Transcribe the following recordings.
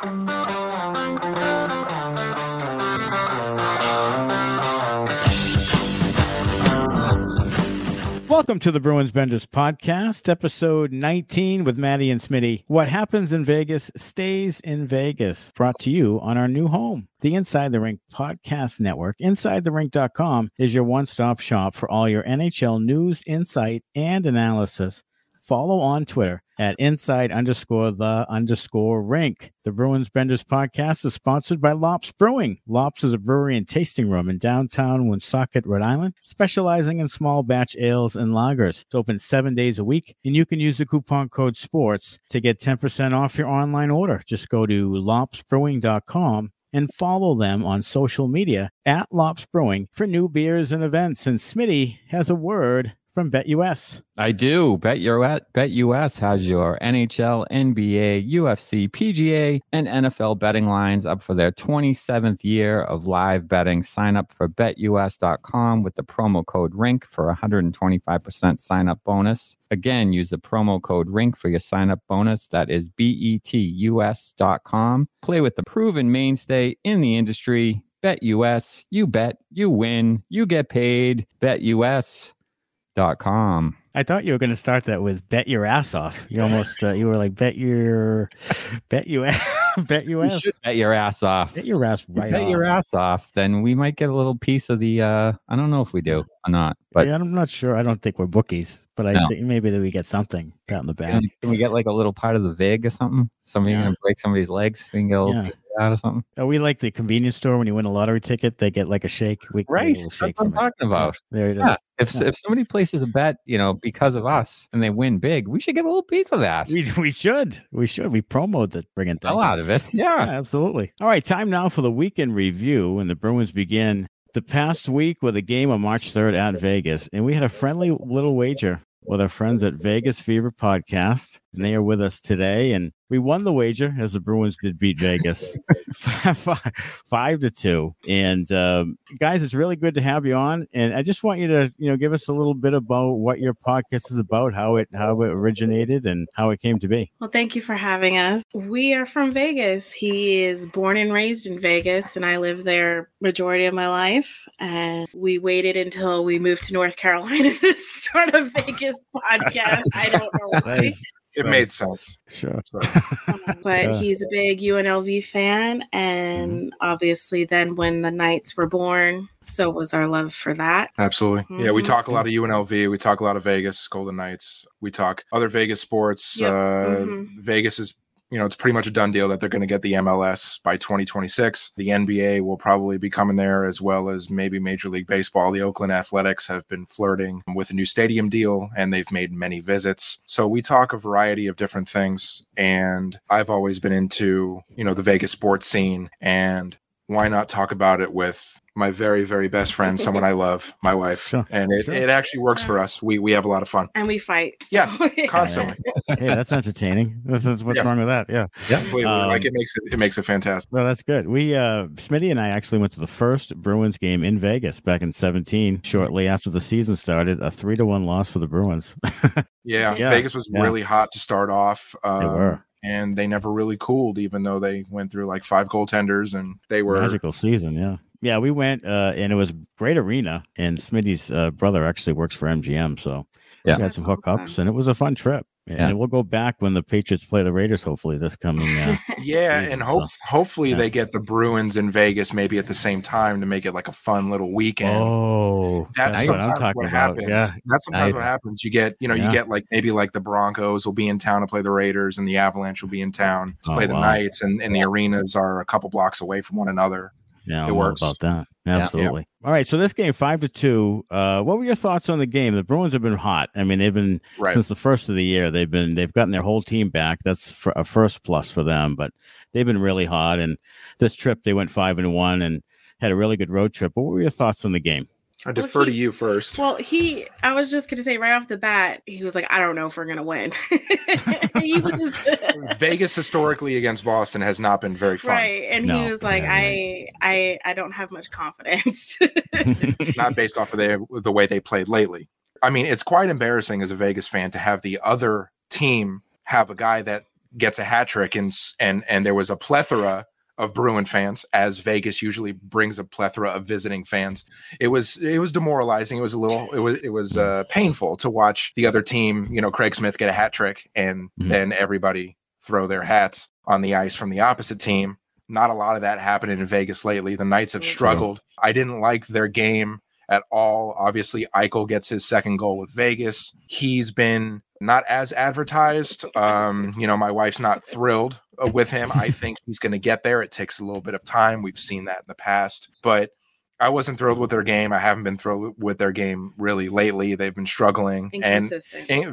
Welcome to the Bruins Benders podcast, episode 19 with Maddie and Smitty. What happens in Vegas stays in Vegas. Brought to you on our new home. The Inside the Rink podcast network, InsideTheRink.com, is your one stop shop for all your NHL news, insight, and analysis. Follow on Twitter at inside underscore the underscore rink. The Bruins Benders podcast is sponsored by Lops Brewing. Lops is a brewery and tasting room in downtown Woonsocket, Rhode Island, specializing in small batch ales and lagers. It's open seven days a week, and you can use the coupon code SPORTS to get 10% off your online order. Just go to lopsbrewing.com and follow them on social media at Lops Brewing for new beers and events. And Smitty has a word from BetUS. I do. Bet your BetUS has your NHL, NBA, UFC, PGA, and NFL betting lines up for their 27th year of live betting. Sign up for betus.com with the promo code RINK for 125% sign up bonus. Again, use the promo code RINK for your sign up bonus. That is betus.com. Play with the proven mainstay in the industry. BetUS. You bet, you win, you get paid. BetUS dot com. I thought you were going to start that with "bet your ass off." You almost uh, you were like "bet your bet you bet you ass you bet your ass off." Bet your ass right. Bet off. your ass off. Then we might get a little piece of the. uh I don't know if we do or not, but yeah, I'm not sure. I don't think we're bookies, but I No. think maybe that we get something on the back. can, can we get like a little part of the vig or something? Somebody Yeah. gonna break somebody's legs? We can get a little Yeah. piece of that or something. Are we like the convenience store when you win a lottery ticket? They get like a shake. We Right. little That's shake what I'm from it. talking about. There it is. If if somebody places a bet, you know, because of us, and they win big, we should get a little piece of that. We, we should. We should. We promote the friggin' thing. Hell out of it. Yeah, Yeah. absolutely. All right, time now for the weekend review. And the Bruins begin the past week with a game on March 3rd at Vegas. And we had a friendly little wager with our friends at Vegas Fever Podcast. And they are with us today. And we won the wager as the Bruins did beat Vegas five, five to two. And um, guys, it's really good to have you on. And I just want you to, you know, give us a little bit about what your podcast is about, how it how it originated and how it came to be. Well, thank you for having us. We are from Vegas. He is born and raised in Vegas, and I lived there majority of my life. And we waited until we moved to North Carolina to start a Vegas podcast. I don't know why, Nice. It Right. made sense. Sure. So, but Yeah. he's a big UNLV fan, and obviously, then when the Knights were born, so was our love for that. absolutely. Yeah, we Mhm. talk a lot of UNLV. We talk a lot of Vegas, Golden Knights. We talk other Vegas sports. Yep. Uh, Mhm. Vegas is, you know, it's pretty much a done deal that they're going to get the MLS by 2026. The NBA will probably be coming there as well as maybe Major League Baseball. The Oakland Athletics have been flirting with a new stadium deal and they've made many visits. So we talk a variety of different things. And I've always been into, you know, the Vegas sports scene. And why not talk about it with my very, very best friend, someone I love, my wife. Sure, And it, sure. it actually works for us. We we have a lot of fun. And we fight. so- Yes, Constantly. hey, that's entertaining. This is what's Yeah. wrong with that. Yeah. yeah Um, like it makes it it makes it fantastic. Well, that's good. We, uh, Smitty and I actually went to the first Bruins game in Vegas back in 17, shortly after the season started. A three to one loss for the Bruins. Yeah, Yeah, Vegas was yeah. really hot to start off. Um, they were. And they never really cooled, even though they went through like five goaltenders and they were Magical season. Yeah. Yeah. We went, uh, and it was great arena. And Smitty's uh, brother actually works for MGM. So Yeah. we had some hookups, awesome. and it was a fun trip. And we'll go back when the Patriots play the Raiders, hopefully, this coming. Uh, yeah, season, and hope so, hopefully yeah. they get the Bruins in Vegas maybe at the same time to make it like a fun little weekend. oh, that's, that's what I'm sometimes talking what about. happens. Yeah. That's sometimes I- what happens. You get, you know, Yeah. you get like maybe like the Broncos will be in town to play the Raiders, and the Avalanche will be in town to Oh, play the wow. Knights, and, and the arenas are a couple blocks away from one another. Yeah, It I'm works. about that. Yeah. Absolutely. All right. So this game, five to two. Uh, what were your thoughts on the game? The Bruins have been hot. I mean, they've been Right. since the first of the year. They've been they've gotten their whole team back. That's for a first plus for them. But they've been really hot. And this trip, they went five and one and had a really good road trip. What were your thoughts on the game? I Well, defer to you first. Well, he, I was just going to say right off the bat, he was like, I don't know if we're going to win. he was, Vegas historically against Boston has not been very fun. right. And No, he was like, yeah, I, I, I don't have much confidence. not based off of the the way they played lately. I mean, it's quite embarrassing as a Vegas fan to have the other team have a guy that gets a hat trick, and and and there was a plethora of Bruin fans, as Vegas usually brings a plethora of visiting fans. It was it was demoralizing. It was a little it was it was uh, painful to watch the other team, you know, Craig Smith get a hat trick, and mm-hmm. then everybody throw their hats on the ice from the opposite team. Not a lot of that happened in Vegas lately. The Knights have struggled. I didn't like their game at all. Obviously, Eichel gets his second goal with Vegas. He's been not as advertised. Um, you know, my wife's not thrilled uh, with him. I think he's going to get there. It takes a little bit of time. We've seen that in the past, but I wasn't thrilled with their game. I haven't been thrilled with their game really lately. They've been struggling and,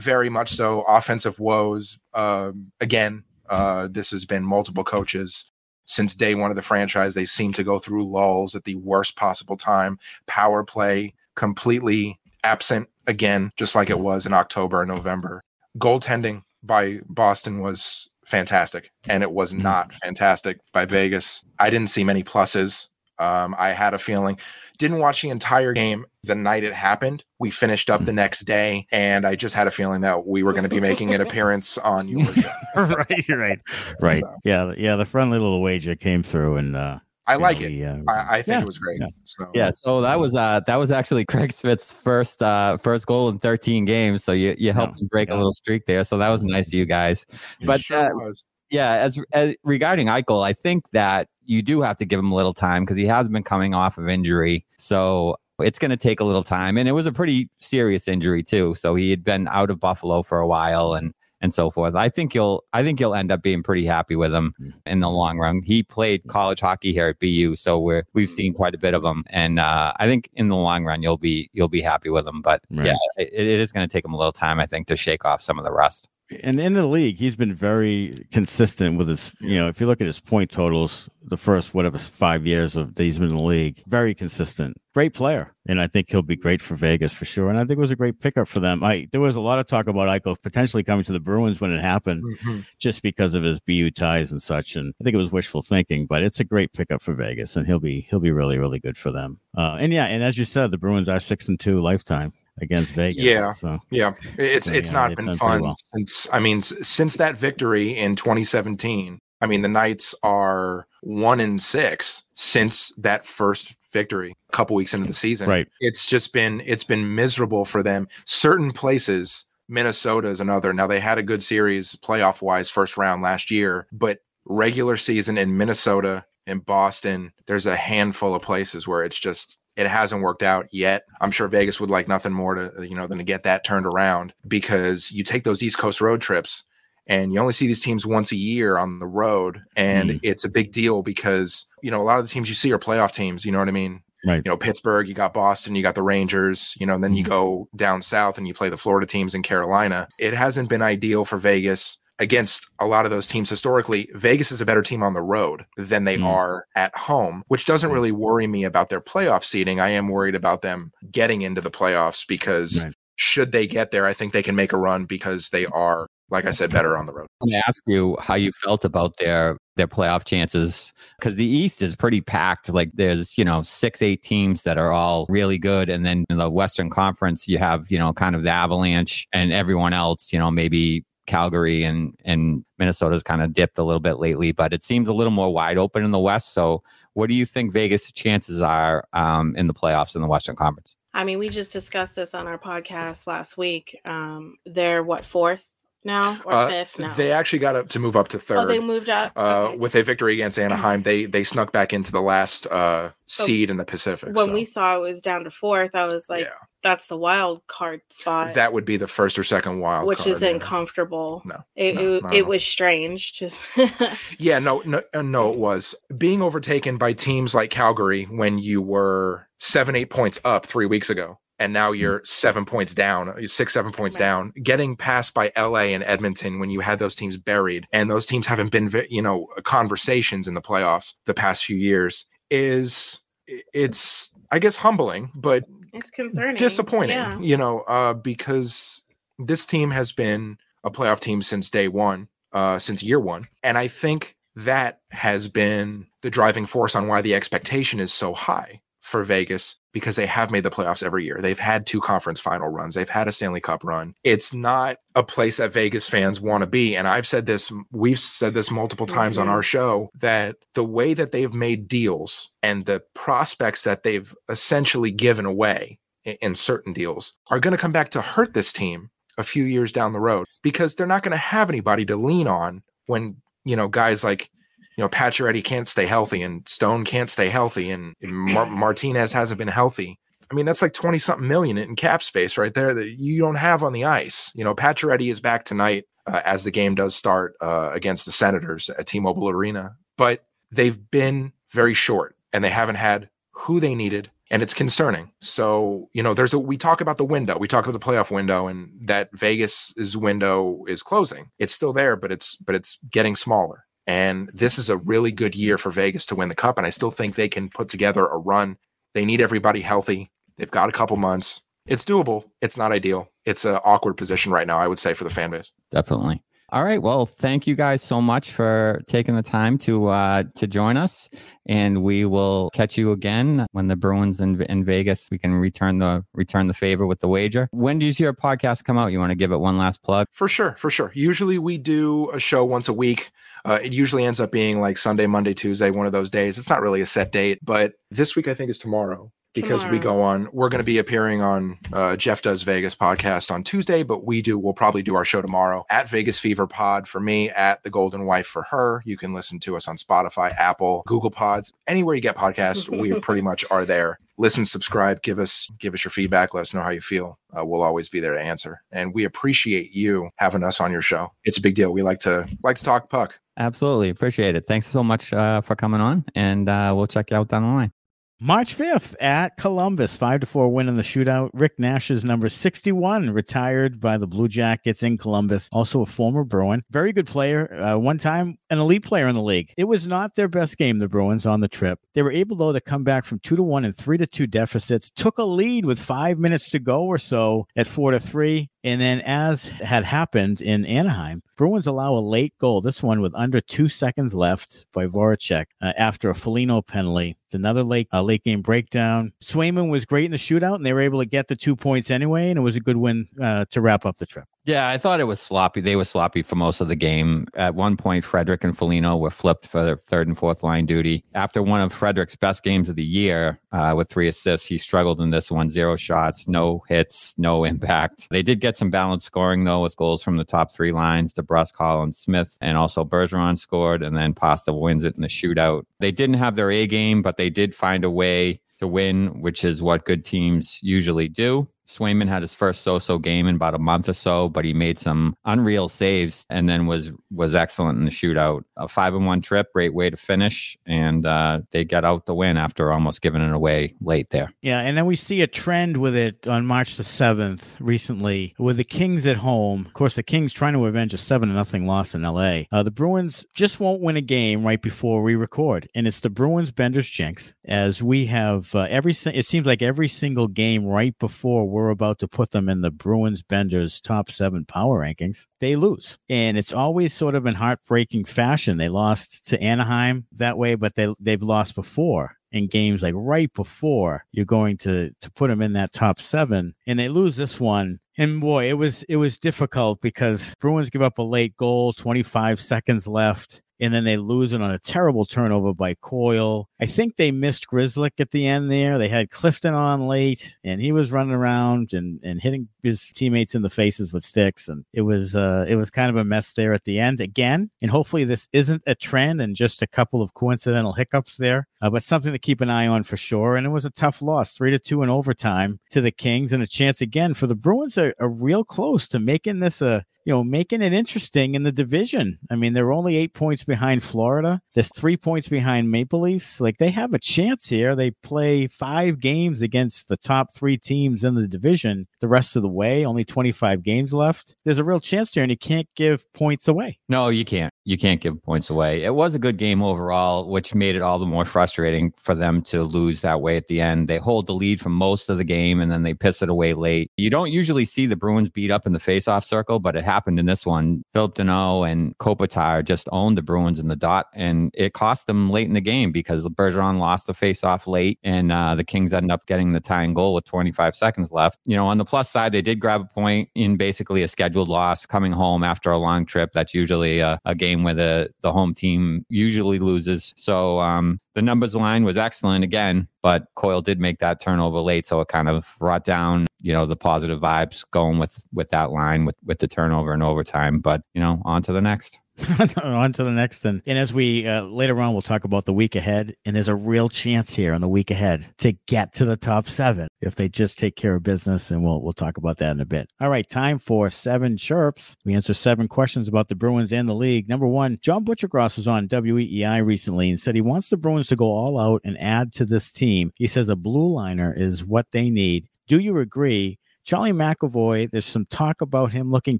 very much so. Offensive woes. Um, again, uh, this has been multiple coaches since day one of the franchise. They seem to go through lulls at the worst possible time. Power play completely absent again, just like it was in October and November. Goaltending by Boston was fantastic, and it was mm-hmm. not fantastic by Vegas. I didn't see many pluses. Um, I had a feeling, didn't watch the entire game the night it happened. We finished up the mm-hmm. next day, and I just had a feeling that we were going to be making an appearance on you. right, right, right. So. Yeah, yeah. The friendly little wager came through, and uh, I like know, it. Yeah, I, I, think yeah, it was great. Yeah. So yeah, so that was uh that was actually Craig Smith's first uh first goal in 13 games. So you you helped him break a little streak there. So that was nice of you guys. It but sure uh, yeah, as, as regarding Eichel, I think that you do have to give him a little time because he has been coming off of injury. So it's going to take a little time, and it was a pretty serious injury too. So he had been out of Buffalo for a while, and and so forth. I think you'll I think you'll end up being pretty happy with him mm. in the long run. He played college hockey here at BU, so we're we've seen quite a bit of him, and uh, I think in the long run you'll be you'll be happy with him. But right. yeah, it, it is going to take him a little time, I think, to shake off some of the rust and in the league, he's been very consistent with his. You know, if you look at his point totals, the first whatever five years of that he's been in the league, very consistent. Great player, and I think he'll be great for Vegas for sure. And I think it was a great pickup for them. I there was a lot of talk about Eichel potentially coming to the Bruins when it happened, mm-hmm. just because of his BU ties and such. And I think it was wishful thinking, but it's a great pickup for Vegas, and he'll be he'll be really really good for them. Uh, and yeah, and as you said, the Bruins are six and two lifetime against Vegas. Yeah, so yeah, it's so, it's yeah, not been fun well. since I mean since that victory in 2017. I mean the Knights are one in six since that first victory a couple weeks into the season. Right. It's just been it's been miserable for them. Certain places, Minnesota is another. Now they had a good series playoff wise first round last year, but regular season in Minnesota in Boston, there's a handful of places where it's just it hasn't worked out yet. I'm sure Vegas would like nothing more to, you know, than to get that turned around because you take those East Coast road trips and you only see these teams once a year on the road. And mm. it's a big deal because, you know, a lot of the teams you see are playoff teams. You know what I mean? Right. You know, Pittsburgh, you got Boston, you got the Rangers, you know, and then you mm-hmm. go down south and you play the Florida teams in Carolina. It hasn't been ideal for Vegas against a lot of those teams historically, Vegas is a better team on the road than they mm. are at home, which doesn't really worry me about their playoff seeding. I am worried about them getting into the playoffs because right. should they get there, I think they can make a run because they are, like I said, better on the road. I'm going to ask you how you felt about their their playoff chances because the East is pretty packed. Like there's, you know, six, eight teams that are all really good. And then in the Western Conference, you have, you know, kind of the Avalanche and everyone else, you know, maybe Calgary and and Minnesota's kind of dipped a little bit lately, but it seems a little more wide open in the West. So, what do you think Vegas' chances are um, in the playoffs in the Western Conference? I mean, we just discussed this on our podcast last week. Um, they're what fourth now or uh, fifth now? They actually got up to move up to third. Oh, they moved up uh, okay. with a victory against Anaheim. they they snuck back into the last uh, seed in the Pacific. When so. we saw it was down to fourth, I was like, yeah. "That's the wild card spot." That would be the first or second wild, which card, isn't yeah. comfortable. No, it no, it, it was strange. Just yeah, no, no, uh, no. It was being overtaken by teams like Calgary when you were seven, eight points up three weeks ago and now mm. you're seven points down, six, seven points right. down, getting passed by LA and Edmonton when you had those teams buried, and those teams haven't been, you know, conversations in the playoffs the past few years is it's, I guess, humbling, but it's concerning, disappointing, yeah. you know, uh, because this team has been a playoff team since day one, uh, since year one, and I think that has been the driving force on why the expectation is so high for Vegas because they have made the playoffs every year. They've had two conference final runs. They've had a Stanley Cup run. It's not a place that Vegas fans want to be. And I've said this, we've said this multiple times mm-hmm. on our show that the way that they've made deals and the prospects that they've essentially given away in, in certain deals are going to come back to hurt this team a few years down the road because they're not going to have anybody to lean on when, you know, guys like you know, Pacioretty can't stay healthy and Stone can't stay healthy and Mar- Martinez hasn't been healthy. I mean, that's like 20 something million in cap space right there that you don't have on the ice. You know, Pacioretty is back tonight uh, as the game does start uh, against the Senators at T Mobile Arena, but they've been very short and they haven't had who they needed. And it's concerning. So, you know, there's a, we talk about the window, we talk about the playoff window and that Vegas's window is closing. It's still there, but it's, but it's getting smaller. And this is a really good year for Vegas to win the cup. And I still think they can put together a run. They need everybody healthy. They've got a couple months. It's doable. It's not ideal. It's an awkward position right now, I would say, for the fan base. Definitely. All right. Well, thank you guys so much for taking the time to uh, to join us, and we will catch you again when the Bruins in, in Vegas. We can return the return the favor with the wager. When does your podcast come out? You want to give it one last plug? For sure, for sure. Usually we do a show once a week. Uh, it usually ends up being like Sunday, Monday, Tuesday, one of those days. It's not really a set date, but this week I think is tomorrow because Tomorrow. we go on. We're going to be appearing on uh, Jeff Does Vegas podcast on Tuesday, but we do. We'll probably do our show tomorrow at Vegas Fever Pod for me, at the Golden Wife for her. You can listen to us on Spotify, Apple, Google Pods, anywhere you get podcasts. we pretty much are there. Listen, subscribe, give us give us your feedback. Let us know how you feel. Uh, we'll always be there to answer, and we appreciate you having us on your show. It's a big deal. We like to like to talk puck. Absolutely appreciate it. Thanks so much uh, for coming on, and uh, we'll check you out down the line. March 5th at Columbus, 5 to 4 win in the shootout. Rick Nash's number 61 retired by the Blue Jackets in Columbus, also a former Bruin. Very good player, uh, one time an elite player in the league. It was not their best game, the Bruins, on the trip. They were able, though, to come back from 2 to 1 and 3 to 2 deficits, took a lead with five minutes to go or so at 4 to 3. And then, as had happened in Anaheim, Bruins allow a late goal, this one with under two seconds left by Voracek uh, after a Foligno penalty. It's another late uh, late game breakdown. Swayman was great in the shootout, and they were able to get the two points anyway, and it was a good win uh, to wrap up the trip. Yeah, I thought it was sloppy. They were sloppy for most of the game. At one point, Frederic and Foligno were flipped for their third and fourth line duty. After one of Frederic's best games of the year uh, with three assists, he struggled in this one. Zero shots, no hits, no impact. They did get some balanced scoring, though, with goals from the top three lines DeBrusk, Collins, Smith, and also Bergeron scored, and then Pasta wins it in the shootout. They didn't have their A game, but they did find a way to win, which is what good teams usually do. Swayman had his first so-so game in about a month or so, but he made some unreal saves and then was was excellent in the shootout. A five and one trip, great way to finish, and uh, they got out the win after almost giving it away late there. Yeah, and then we see a trend with it on March the seventh recently with the Kings at home. Of course, the Kings trying to avenge a seven to nothing loss in L.A. Uh, the Bruins just won't win a game right before we record, and it's the Bruins Benders jinx as we have uh, every. It seems like every single game right before we're about to put them in the Bruins Benders top seven power rankings, they lose. And it's always sort of in heartbreaking fashion. They lost to Anaheim that way, but they they've lost before in games like right before you're going to to put them in that top seven and they lose this one and boy it was it was difficult because bruins give up a late goal 25 seconds left and then they lose it on a terrible turnover by Coyle. I think they missed Grzelcyk at the end there. They had Clifton on late, and he was running around and, and hitting his teammates in the faces with sticks, and it was uh, it was kind of a mess there at the end again. And hopefully this isn't a trend and just a couple of coincidental hiccups there, uh, but something to keep an eye on for sure. And it was a tough loss, three to two in overtime to the Kings, and a chance again for the Bruins are, are real close to making this a you know, making it interesting in the division. I mean, they're only eight points behind Florida. There's three points behind Maple Leafs. Like they have a chance here. They play five games against the top three teams in the division. The rest of the way, only 25 games left. There's a real chance here, and you can't give points away. No, you can't. You can't give points away. It was a good game overall, which made it all the more frustrating for them to lose that way at the end. They hold the lead for most of the game and then they piss it away late. You don't usually see the Bruins beat up in the faceoff circle, but it happened in this one. Phillip Danault and Kopitar just owned the Bruins in the dot, and it cost them late in the game because Bergeron lost the faceoff late, and uh, the Kings ended up getting the tying goal with 25 seconds left. You know, on the plus side, they did grab a point in basically a scheduled loss coming home after a long trip. That's usually a, a game where the the home team usually loses. So um, the numbers line was excellent again, but Coyle did make that turnover late, so it kind of brought down you know the positive vibes going with with that line with with the turnover and overtime. But you know, on to the next. on to the next then. And as we uh, later on, we'll talk about the week ahead. And there's a real chance here on the week ahead to get to the top seven if they just take care of business. And we'll we'll talk about that in a bit. All right, time for seven chirps. We answer seven questions about the Bruins and the league. Number one, John Buccigross was on WEEI recently and said he wants the Bruins to go all out and add to this team. He says a blue liner is what they need. Do you agree? Charlie McAvoy, there's some talk about him looking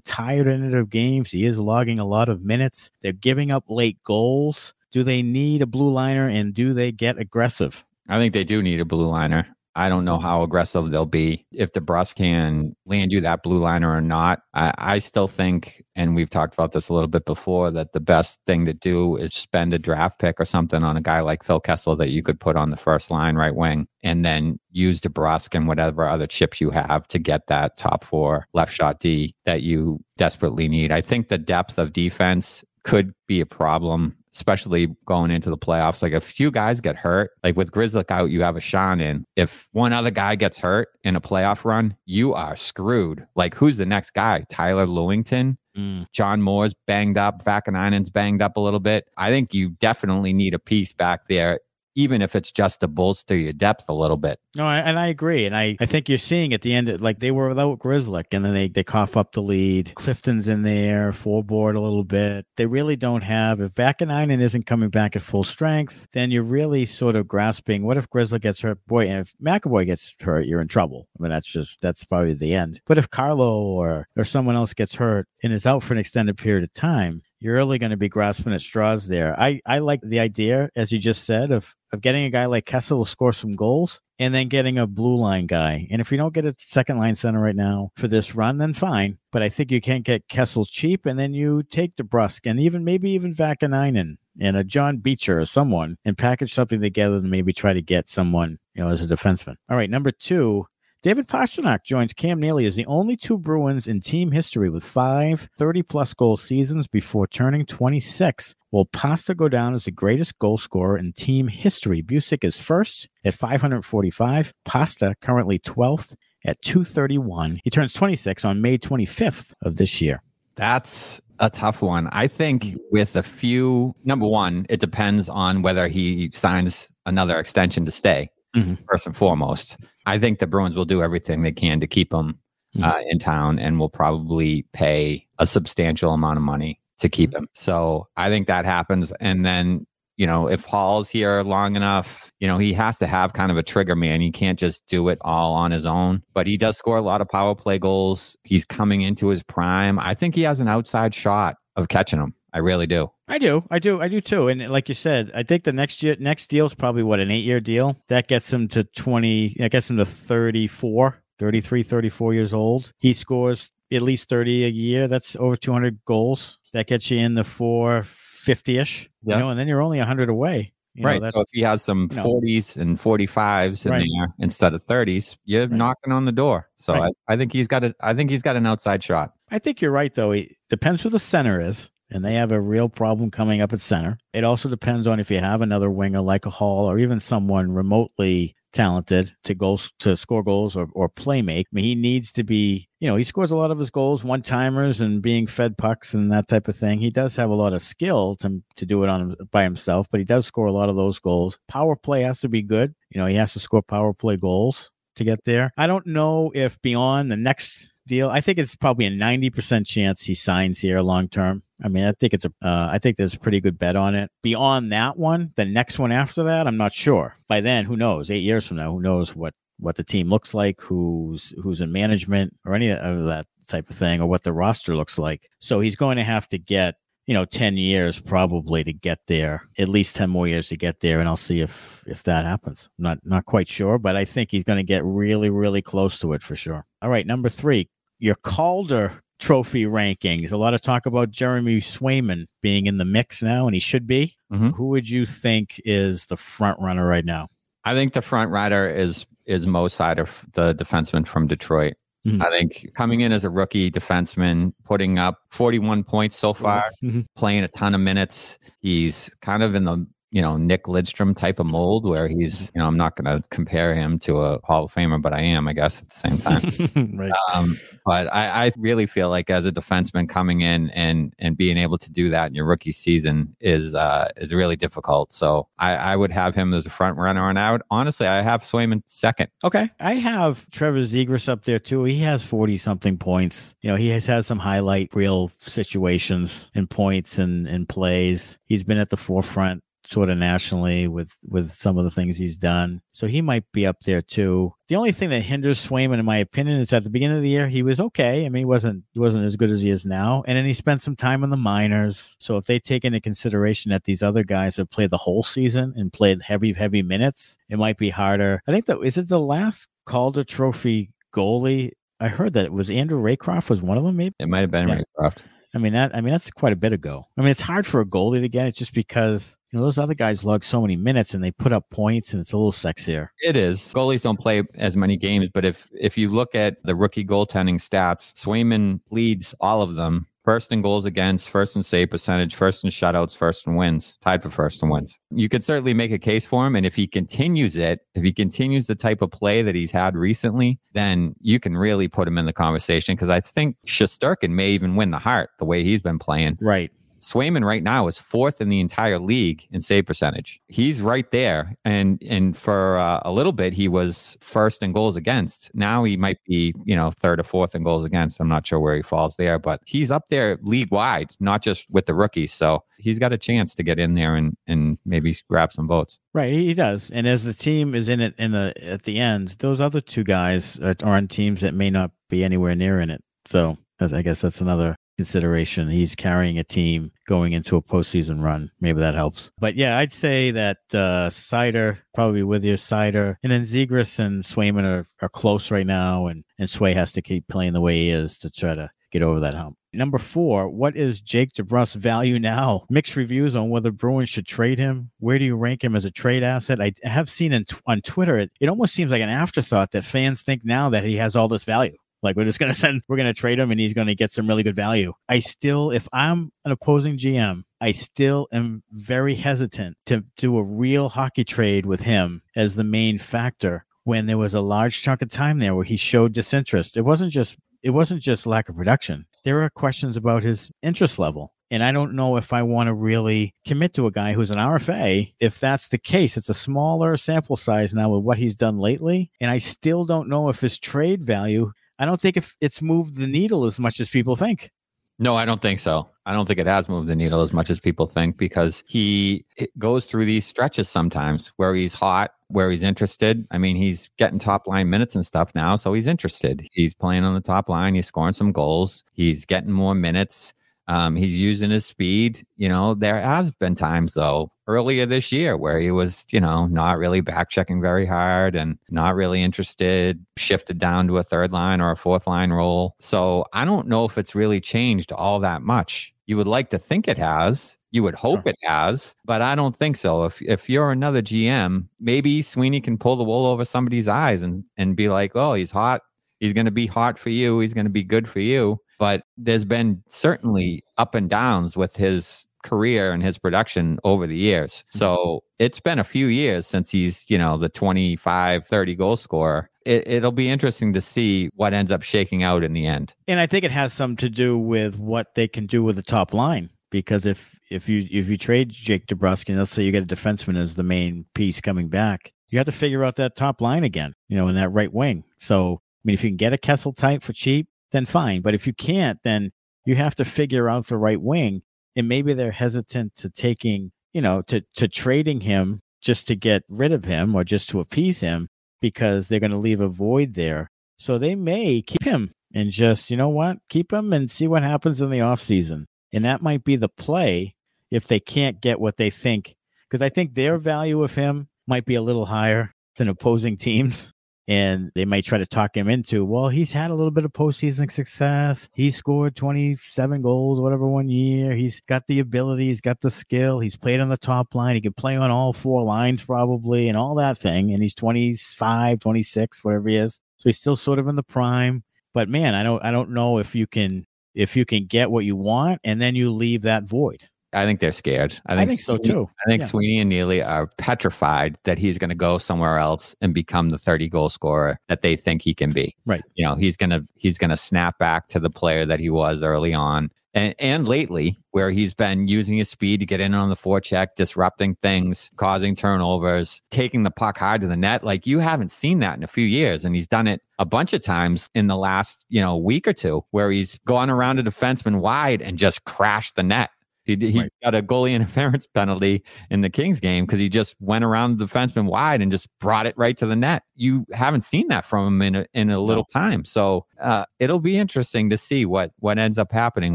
tired in of games. He is logging a lot of minutes. They're giving up late goals. Do they need a blue liner and do they get aggressive? I think they do need a blue liner. I don't know how aggressive they'll be if DeBrusk can land you that blue liner or not. I, I, still think, and we've talked about this a little bit before, that the best thing to do is spend a draft pick or something on a guy like Phil Kessel that you could put on the first line right wing, and then use DeBrusk and whatever other chips you have to get that top four left shot D that you desperately need. I think the depth of defense could be a problem especially going into the playoffs. Like a few guys get hurt, like with Grzelcyk out, you have a Sean in. If one other guy gets hurt in a playoff run, you are screwed. Like who's the next guy? Tyler Lewington? Mm. John Moore's banged up. Vaakanainen's banged up a little bit. I think you definitely need a piece back there even if it's just to bolster your depth a little bit. No, and I agree. And I, I think you're seeing at the end, like they were without Grzelcyk and then they, they cough up the lead. Clifton's in there, forward a little bit. They really don't have, if Vaakanainen isn't coming back at full strength, then you're really sort of grasping, what if Grzelcyk gets hurt? Boy, and if McAvoy gets hurt, you're in trouble. I mean, that's just, that's probably the end. But if Carlo or, or someone else gets hurt and is out for an extended period of time, you're really going to be grasping at straws there. I, I like the idea, as you just said, of of getting a guy like Kessel to score some goals and then getting a blue line guy. And if you don't get a second line center right now for this run, then fine. But I think you can't get Kessel cheap, and then you take DeBrusk and even maybe even Vaakanainen and a John Beecher or someone and package something together and maybe try to get someone, you know, as a defenseman. All right, number two, David Pastrnak joins Cam Neely as the only two Bruins in team history with five 30 plus goal seasons before turning 26. Will Pasta go down as the greatest goal scorer in team history? Bucyk is first at 545. Pasta currently 12th at 231. He turns 26 on May 25th of this year. That's a tough one. I think with a few, number one, it depends on whether he signs another extension to stay, mm-hmm. first and foremost. I think the Bruins will do everything they can to keep him mm-hmm. uh, in town and will probably pay a substantial amount of money to keep him. So I think that happens. And then, you know, if Hall's here long enough, you know, he has to have kind of a trigger man. He can't just do it all on his own, but he does score a lot of power play goals. He's coming into his prime. I think he has an outside shot of catching him. I really do. I do. I do. I do too. And like you said, I think the next year next deal is probably what an 8-year deal. That gets him to 20, that gets him to 34, 33, 34 years old. He scores at least 30 a year. That's over 200 goals. That gets you in the 450ish, yeah. you know, and then you're only 100 away. You right. Know, so if he has some you know, 40s and 45s in right. there instead of 30s, you're right. knocking on the door. So right. I, I think he's got a I think he's got an outside shot. I think you're right though. It depends who the center is and they have a real problem coming up at center. It also depends on if you have another winger like a Hall or even someone remotely talented to goals to score goals or, or play make. I mean, he needs to be, you know, he scores a lot of his goals one timers and being fed pucks and that type of thing. He does have a lot of skill to, to do it on by himself, but he does score a lot of those goals. Power play has to be good. You know, he has to score power play goals to get there. I don't know if beyond the next deal, I think it's probably a 90% chance he signs here long term. I mean, I think it's a, uh, I think there's a pretty good bet on it. Beyond that one, the next one after that, I'm not sure. By then, who knows? Eight years from now, who knows what what the team looks like, who's who's in management, or any of that type of thing, or what the roster looks like. So he's going to have to get you know 10 years probably to get there at least 10 more years to get there and i'll see if if that happens not not quite sure but i think he's going to get really really close to it for sure all right number three your calder trophy rankings a lot of talk about jeremy swayman being in the mix now and he should be Mhm. who would you think is the front runner right now I think the front rider is is Mo Seider, the defenseman from Detroit. Mhm. I think coming in as a rookie defenseman, putting up 41 points so far, Mhm. playing a ton of minutes. He's kind of in the you know Nick Lidstrom type of mold where he's you know I'm not going to compare him to a Hall of Famer, but I am I guess at the same time. right Um, but I, I really feel like as a defenseman coming in and and being able to do that in your rookie season is uh, is really difficult. So I, I would have him as a front runner, and I would honestly I have Swayman second. Okay. I have Trevor Zegras up there too. He has 40 something points. You know, he has had some highlight reel situations and points and, and plays. He's been at the forefront sort of nationally with with some of the things he's done. So he might be up there too. The only thing that hinders Swayman, in my opinion, is at the beginning of the year he was okay. I mean, he wasn't he wasn't as good as he is now, and then he spent some time in the minors. So if they take into consideration that these other guys have played the whole season and played heavy heavy minutes, it might be harder. I think that is it the last Calder Trophy goalie. I heard that it was Andrew Raycroft was one of them. Maybe It might have been Yeah. Raycroft. I mean that. I mean that's quite a bit ago. I mean it's hard for a goalie to get it just because you know those other guys log so many minutes and they put up points and it's a little sexier. It is. Goalies don't play as many games, but if if you look at the rookie goaltending stats, Swayman leads all of them. First in goals against, first in save percentage, first in shutouts, first in wins, tied for first in wins. You could certainly make a case for him. And if he continues it, if he continues the type of play that he's had recently, then you can really put him in the conversation. Because I think Shesterkin may even win the Hart the way he's been playing. Right. Swayman right now is fourth in the entire league in save percentage. He's right there, and and for uh, a little bit he was first in goals against. Now he might be you know third or fourth in goals against. I'm not sure where he falls there, but he's up there league wide, not just with the rookies. So he's got a chance to get in there and and maybe grab some votes. Right, he does. And as the team is in it in the at the end, those other two guys are on teams that may not be anywhere near in it. So I guess that's another consideration. He's carrying a team going into a postseason run. Maybe that helps. But yeah, I'd say that uh Seider probably with you, Seider, and then Zegras and Swayman are, are close right now, and and Sway has to keep playing the way he is to try to get over that hump. Number four, what is Jake DeBrus' value now? Mixed reviews on whether Bruins should trade him. Where do you rank him as a trade asset? I have seen in, on Twitter, it, it almost seems like an afterthought that fans think now that he has all this value. Like we're just to send, we're to trade him and he's to get some really good value. I still, if I'm an opposing GM, I still am very hesitant to do a real hockey trade with him as the main factor when there was a large chunk of time there where he showed disinterest. It wasn't just it wasn't just lack of production. There are questions about his interest level. And I don't know if I want to really commit to a guy who's an RFA. If that's the case, it's a smaller sample size now with what he's done lately. And I still don't know if his trade value, I don't think if it's moved the needle as much as people think. No, I don't think so. I don't think it has moved the needle as much as people think because he goes through these stretches sometimes where he's hot, where he's interested. I mean, he's getting top line minutes and stuff now, so he's interested. He's playing on the top line, he's scoring some goals, he's getting more minutes. Um, he's using his speed. You know, there has been times though earlier this year where he was, you know, not really back checking very hard and not really interested, shifted down to a third line or a fourth line role. So I don't know if it's really changed all that much. You would like to think it has. You would hope Sure. it has, but I don't think so. If if you're another GM, maybe Sweeney can pull the wool over somebody's eyes and and be like, "Oh, he's hot. He's going to be hot for you. He's going to be good for you." But there's been certainly up and downs with his career and his production over the years. Mm-hmm. So it's been a few years since he's, you know, the 25, 30 goal scorer. It, it'll be interesting to see what ends up shaking out in the end. And I think it has some to do with what they can do with the top line. Because if if you if you trade Jake DeBruskin, let's say you get a defenseman as the main piece coming back, you have to figure out that top line again, you know, in that right wing. So I mean, if you can get a Kessel type for cheap, then fine. But if you can't, then you have to figure out the right wing. And maybe they're hesitant to taking, you know, to to trading him just to get rid of him or just to appease him because they're going to leave a void there. So they may keep him and just, you know what, keep him and see what happens in the offseason. And that might be the play if they can't get what they think. Because I think their value of him might be a little higher than opposing teams. And they might try to talk him into, well, he's had a little bit of postseason success. He scored 27 goals, whatever, one year. He's got the ability, he's got the skill. He's played on the top line. He can play on all four lines, probably, and all that thing. And he's 25, 26, whatever he is. So he's still sort of in the prime. But man, I don't I don't know if you can if you can get what you want and then you leave that void. I think they're scared. I think, I think so Sweeney- too. I think Yeah. Sweeney and Neely are petrified that he's going to go somewhere else and become the 30 goal scorer that they think he can be. Right. You know, he's going to he's going to snap back to the player that he was early on. And, and lately, where he's been using his speed to get in on the forecheck, disrupting things, causing turnovers, taking the puck hard to the net. Like you haven't seen that in a few years. And he's done it a bunch of times in the last, you know, week or two, where he's gone around a defenseman wide and just crashed the net. He, he Right. got a goalie interference penalty in the Kings game because he just went around the defenseman wide and just brought it right to the net. You haven't seen that from him in a, in a little time, so uh, it'll be interesting to see what what ends up happening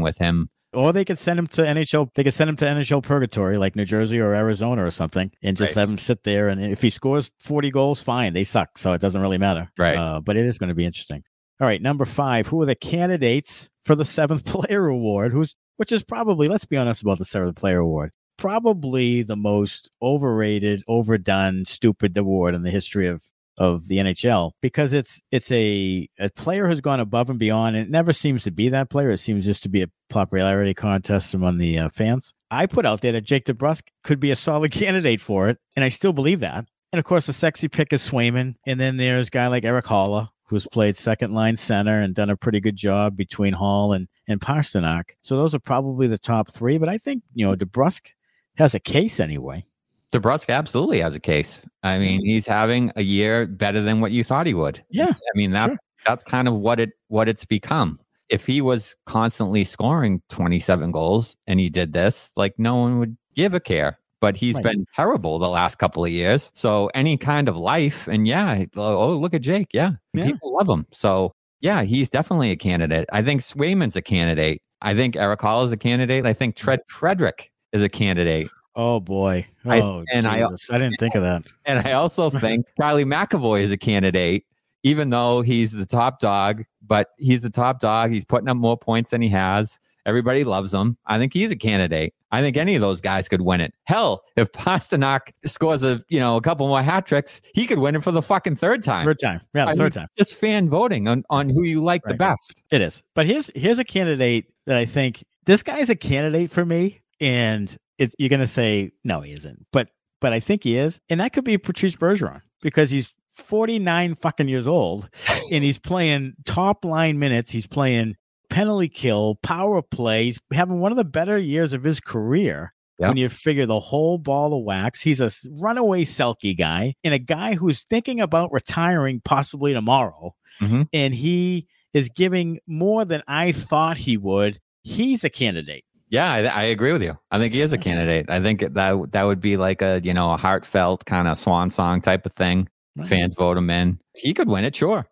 with him. Or they could send him to NHL. They could send him to NHL purgatory, like New Jersey or Arizona or something, and just Right. have him sit there. And if he scores forty goals, fine. They suck, so it doesn't really matter. Right. Uh, but it is going to be interesting. All right, number five. Who are the candidates for the seventh player award? Who's which is probably let's be honest about the seventh player award. Probably the most overrated, overdone, stupid award in the history of of the NHL because it's it's a a player who's gone above and beyond. And it never seems to be that player. It seems just to be a popularity contest among the uh, fans. I put out there that Jake DeBrusk could be a solid candidate for it, and I still believe that. And of course, the sexy pick is Swayman, and then there's a guy like Erik Haula who's played second line center and done a pretty good job between Hall and and Pastrnak. So those are probably the top three. But I think you know DeBrusk has a case anyway. DeBrusk absolutely has a case. I mean, he's having a year better than what you thought he would. Yeah, I mean, that's that's kind of what it what it's become. If he was constantly scoring 27 goals and he did this, like no one would give a care. But he's Right. been terrible the last couple of years. So any kind of life, and yeah, oh, oh look at Jake, yeah, Yeah. people love him. So yeah, he's definitely a candidate. I think Swayman's a candidate. I think Eric Hall is a candidate. I think Trent Frederic is a candidate. Oh boy. I- Oh, and I- I, didn't think of that. And I also think Riley McAvoy is a candidate, even though he's the top dog, but he's the top dog. He's putting up more points than he has. Everybody loves him. I think he's a candidate. I think any of those guys could win it. Hell, if Pastrnak scores a you know a couple more hat tricks, he could win it for the fucking third time. Third time. Yeah, I third mean, time. Just fan voting on on who you like the best. It is. But here's here's a candidate that I think this guy's a candidate for me, and it, you're gonna say no, he isn't. But but I think he is, and that could be Patrice Bergeron because he's 49 fucking years old, and he's playing top line minutes. He's playing penalty kill, power play. He's having one of the better years of his career. Yeah. When you figure the whole ball of wax, he's a runaway Selke guy and a guy who's thinking about retiring possibly tomorrow. Mhm. And he is giving more than I thought he would. He's a candidate. Yeah, I, I agree with you. I think he is a candidate. I think that that would be like a you know a heartfelt kind of swan song type of thing. Right. Fans vote him in. He could win it, sure.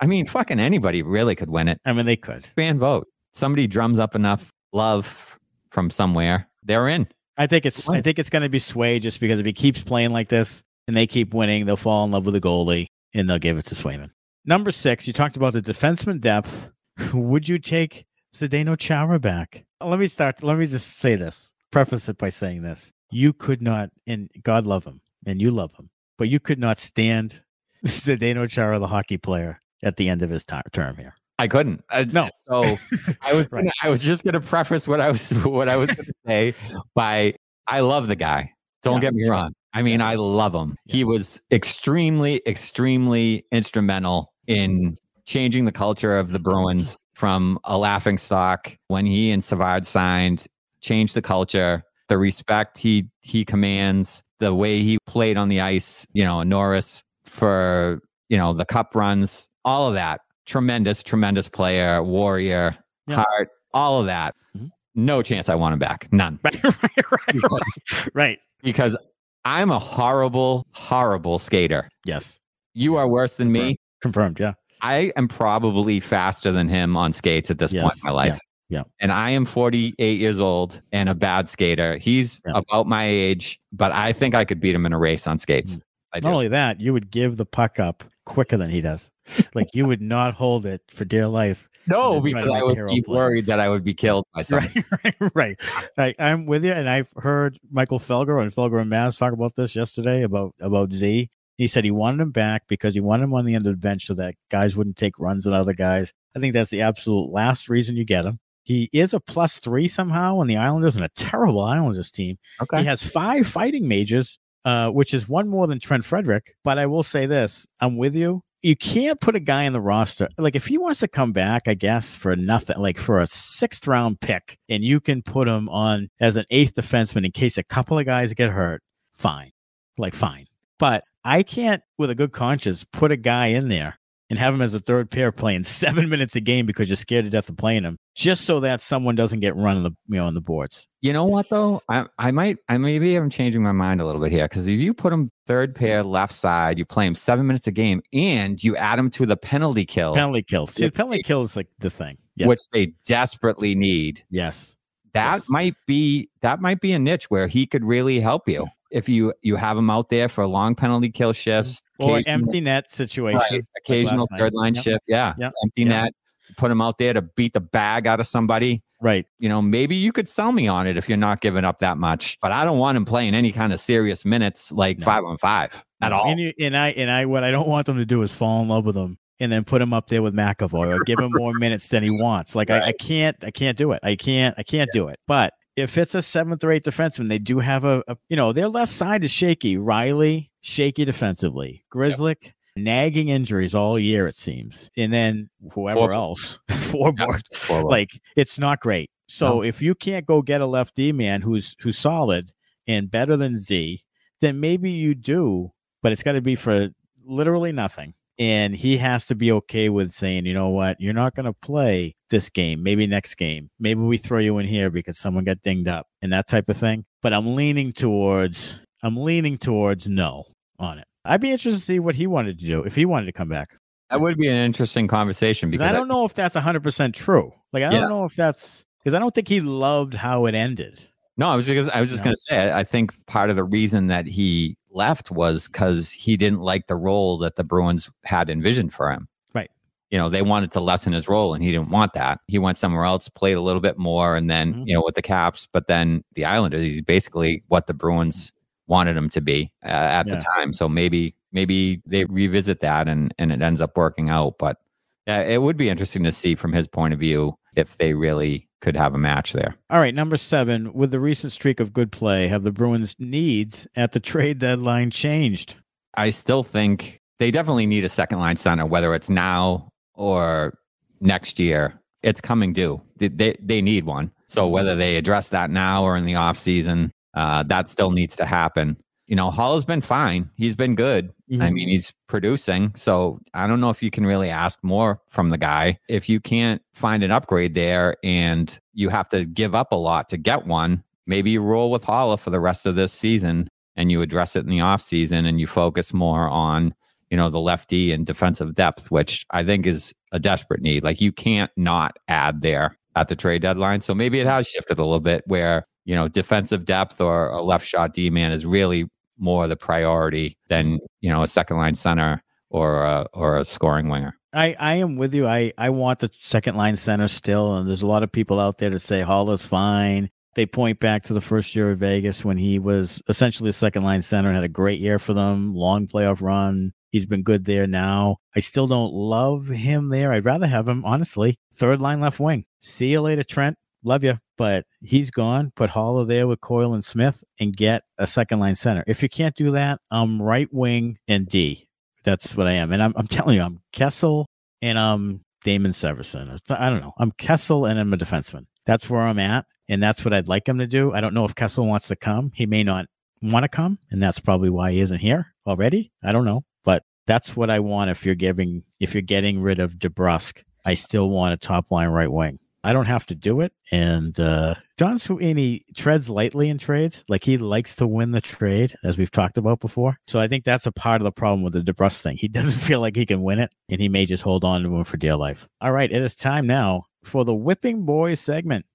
I mean, fucking anybody really could win it. I mean, they could. Fan vote. Somebody drums up enough love from somewhere, they're in. I think it's. I think it's going to be Sway just because if he keeps playing like this and they keep winning, they'll fall in love with the goalie and they'll give it to Swayman. Number six, you talked about the defenseman depth. Would you take Zdeno Chara back? Let me start. Let me just say this. Preface it by saying this: You could not, and God love him, and you love him, but you could not stand Zdeno Chara, the hockey player, at the end of his term here. I couldn't. No. So I was Right. gonna, I was just gonna preface what I was what I was gonna say by I love the guy. Don't Yeah, get me wrong. I mean, I love him. He was extremely, extremely instrumental in mm-hmm. changing the culture of the Bruins from a laughing stock when he and Savard signed, changed the culture, the respect he he commands, the way he played on the ice, you know, Norris for, you know, the cup runs, all of that. Tremendous, tremendous player, warrior, Yeah. heart, all of that. Mhm. No chance I want him back. None. Right, right, right, Because, right. because I'm a horrible, horrible skater. Yes. You are worse than me. Confirmed. Yeah. I am probably faster than him on skates at this point in my life. Yeah. And I am 48 years old and a bad skater. He's Yeah. about my age, but I think I could beat him in a race on skates. I do. Not only that, you would give the puck up quicker than he does. like you would not hold it for dear life. no, and then try because I would be play. worried that I would be killed by someone. Right, right, right. I'm with you, and I've heard Michael Felger and Felger and Maz talk about this yesterday about about Z. He said he wanted him back because he wanted him on the end of the bench so that guys wouldn't take runs at other guys. I think that's the absolute last reason you get him. He is a plus three somehow on the Islanders and a terrible Islanders team. Okay. He has five fighting majors, uh, which is one more than Trent Frederic. But I will say this I'm with you. You can't put a guy in the roster. Like, if he wants to come back, I guess, for nothing, like for a sixth round pick, and you can put him on as an eighth defenseman in case a couple of guys get hurt, fine. Like, fine. But I can't, with a good conscience, put a guy in there and have him as a third pair playing seven minutes a game because you're scared to death of playing him, just so that someone doesn't get run on the you know on the boards. You know what though? I I might I maybe I'm changing my mind a little bit here because if you put him third pair left side, you play him seven minutes a game, and you add him to the penalty kill, Penalty kill. See, penalty kill is like the thing. Yeah. which they desperately need. yes. That Yes. might be that might be a niche where he could really help you if you you have him out there for long penalty kill shifts mm-hmm. Or empty net situation. right, occasional third line Yep. shift. Yeah, Yep. empty Yep. net. Put him out there to beat the bag out of somebody. Right. you know, maybe you could sell me on it if you're not giving up that much. But I don't want him playing any kind of serious minutes like No. five on five at all. And, you, and I and I what I don't want them to do is fall in love with him and then put him up there with McAvoy or give him more minutes than he wants. Like I, I can't I can't do it. I can't I can't do it. But if it's a seventh or eighth defenseman, they do have a, a you know, their left side is shaky. Riley, shaky defensively. Grzelcyk, nagging injuries all year, it seems. And then whoever Four- else. Four Yep. Forward. like it's not great. So No. if you can't go get a left D man who's who's solid and better than Z, then maybe you do, but it's got to be for literally nothing. And he has to be okay with saying, you know what, you're not going to play this game, maybe next game. Maybe we throw you in here because someone got dinged up and that type of thing. But I'm leaning towards I'm leaning towards no on it. I'd be interested to see what he wanted to do if he wanted to come back. that would be an interesting conversation Because I don't know if that's 100% true. Like, I don't know if that's because I don't think he loved how it ended. No, I was just I was just No. gonna say I think part of the reason that he left was because he didn't like the role that the Bruins had envisioned for him. Right. You know, they wanted to lessen his role and he didn't want that. He went somewhere else, played a little bit more, and then, Mhm. you know, with the caps, but then the Islanders, he's basically what the Bruins wanted him to be uh, at Yeah. the time. So maybe maybe they revisit that and and it ends up working out. But yeah, it would be interesting to see from his point of view if they really could have a match there. All right, number seven. With the recent streak of good play, have the Bruins' needs at the trade deadline changed? I still think they definitely need a second line center, whether it's now or next year. It's coming due. They, they, they need one. So whether they address that now or in the off season, uh, that still needs to happen. You know, Haula has been fine. He's been good. I mm-hmm. mean, he's producing. So I don't know if you can really ask more from the guy. If you can't find an upgrade there and you have to give up a lot to get one, maybe you roll with Haula for the rest of this season and you address it in the off season and you focus more on, you know, the lefty and defensive depth, which I think is a desperate need. Like you can't not add there at the trade deadline. So maybe it has shifted a little bit where, you know, defensive depth or a left shot D man is really more the priority than you know a second line center or a, or a scoring winger. I, I am with you. I, I want the second line center still. And there's a lot of people out there that say Haula is fine. They point back to the first year of Vegas when he was essentially a second line center and had a great year for them, long playoff run. He's been good there now. I still don't love him there. I'd rather have him, honestly, third line left wing. See you later, Trent. Love you. But he's gone. Put Haula there with Coyle and Smith and get a second line center. If you can't do that, I'm right wing and D. That's what I am. And I'm, I'm telling you, I'm Kessel and I'm Damon Severson. I don't know. I'm Kessel and I'm a defenseman. That's where I'm at. And that's what I'd like him to do. I don't know if Kessel wants to come. He may not want to come. And that's probably why he isn't here already. I don't know. But that's what I want if you're giving, if you're getting rid of DeBrusk. I still want a top line right wing. I don't have to do it. And uh, Don Sweeney treads lightly in trades. Like he likes to win the trade, as we've talked about before. So I think that's a part of the problem with the DeBrusk thing. He doesn't feel like he can win it, and he may just hold on to him for dear life. All right, it is time now for the Whipping Boys segment.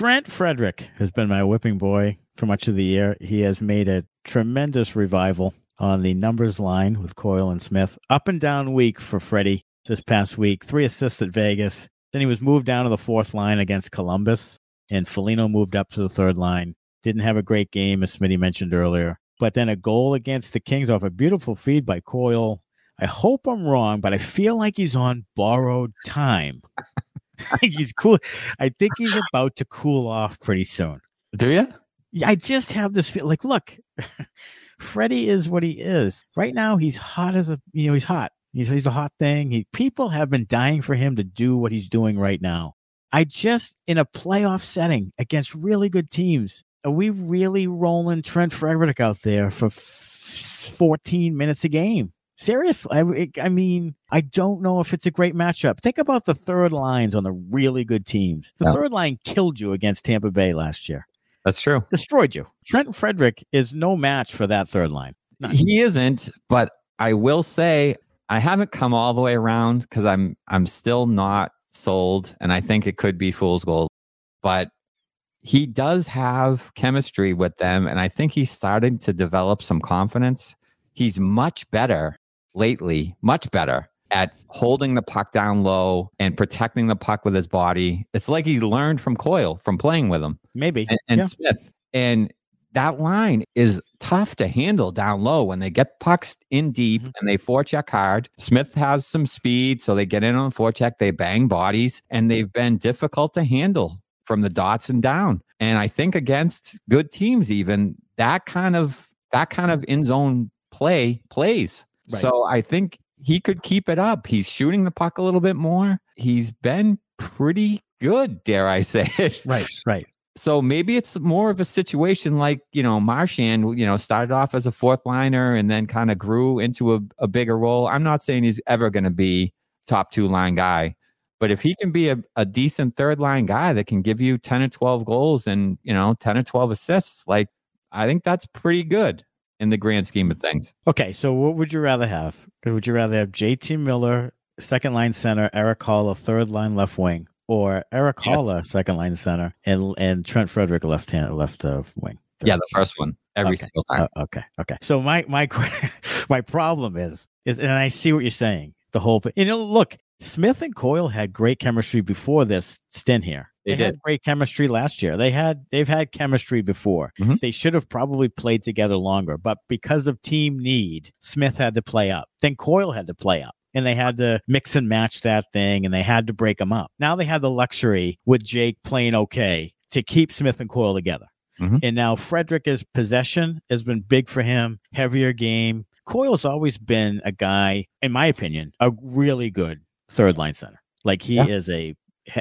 Trent Frederic has been my whipping boy for much of the year. He has made a tremendous revival on the numbers line with Coyle and Smith. Up and down week for Freddie this past week. Three assists at Vegas. Then he was moved down to the fourth line against Columbus, and Foligno moved up to the third line. Didn't have a great game, as Smitty mentioned earlier. But then a goal against the Kings off a beautiful feed by Coyle. I hope I'm wrong, but I feel like he's on borrowed time. he's cool. I think he's about to cool off pretty soon. Do you? Yeah, I just have this feel like, look, Freddie is what he is. Right now, he's hot as a, you know, he's hot. He's, he's a hot thing. He, people have been dying for him to do what he's doing right now. I just, in a playoff setting against really good teams, are we really rolling Trent Frederic out there for f- 14 minutes a game? Seriously, I, I, mean, I don't know if it's a great matchup. Think about the third lines on the really good teams. The third line killed you against Tampa Bay last year. That's true. Destroyed you. Trent Frederic is no match for that third line. None. He isn't, but I will say I haven't come all the way around because I'm I'm still not sold, and I think it could be fool's gold. But he does have chemistry with them, and I think he's starting to develop some confidence. He's much better lately much better at holding the puck down low and protecting the puck with his body. It's like he learned from Coyle from playing with him. Maybe. And, and yeah. Smith. And that line is tough to handle down low when they get pucks in deep mm-hmm. and they forecheck hard. Smith has some speed, so they get in on the forecheck, they bang bodies, and they've been difficult to handle from the dots and down. And I think against good teams, even that kind of that kind of in zone play plays. Right. So I think he could keep it up. He's shooting the puck a little bit more. He's been pretty good, dare I say it. Right, right. So maybe it's more of a situation like, you know, Marchand, you know, started off as a fourth liner and then kind of grew into a, a bigger role. I'm not saying he's ever going to be top two line guy, but if he can be a, a decent third line guy that can give you 10 or 12 goals and, you know, 10 or 12 assists, like I think that's pretty good in the grand scheme of things. Okay, so what would you rather have? Would you rather have JT Miller, second line center, Erik Haula, third line left wing, or Erik yes. Second line center, and and Trent Frederic, left hand, left uh, wing? Yeah, the first one every okay. single time. Uh, okay, okay. So my my my problem is is, and I see what you're saying. The whole, you know, look, Smith and Coyle had great chemistry before this stint here. They, they had great chemistry last year. They had they've had chemistry before. Mm-hmm. They should have probably played together longer, but because of team need, Smith had to play up. Then Coyle had to play up. And they had to mix and match that thing and they had to break them up. Now they have the luxury with Jake playing okay to keep Smith and Coyle together. Mm-hmm. And now Frederic's possession has been big for him, heavier game. Coyle's always been a guy, in my opinion, a really good third line center. Like he yeah. is a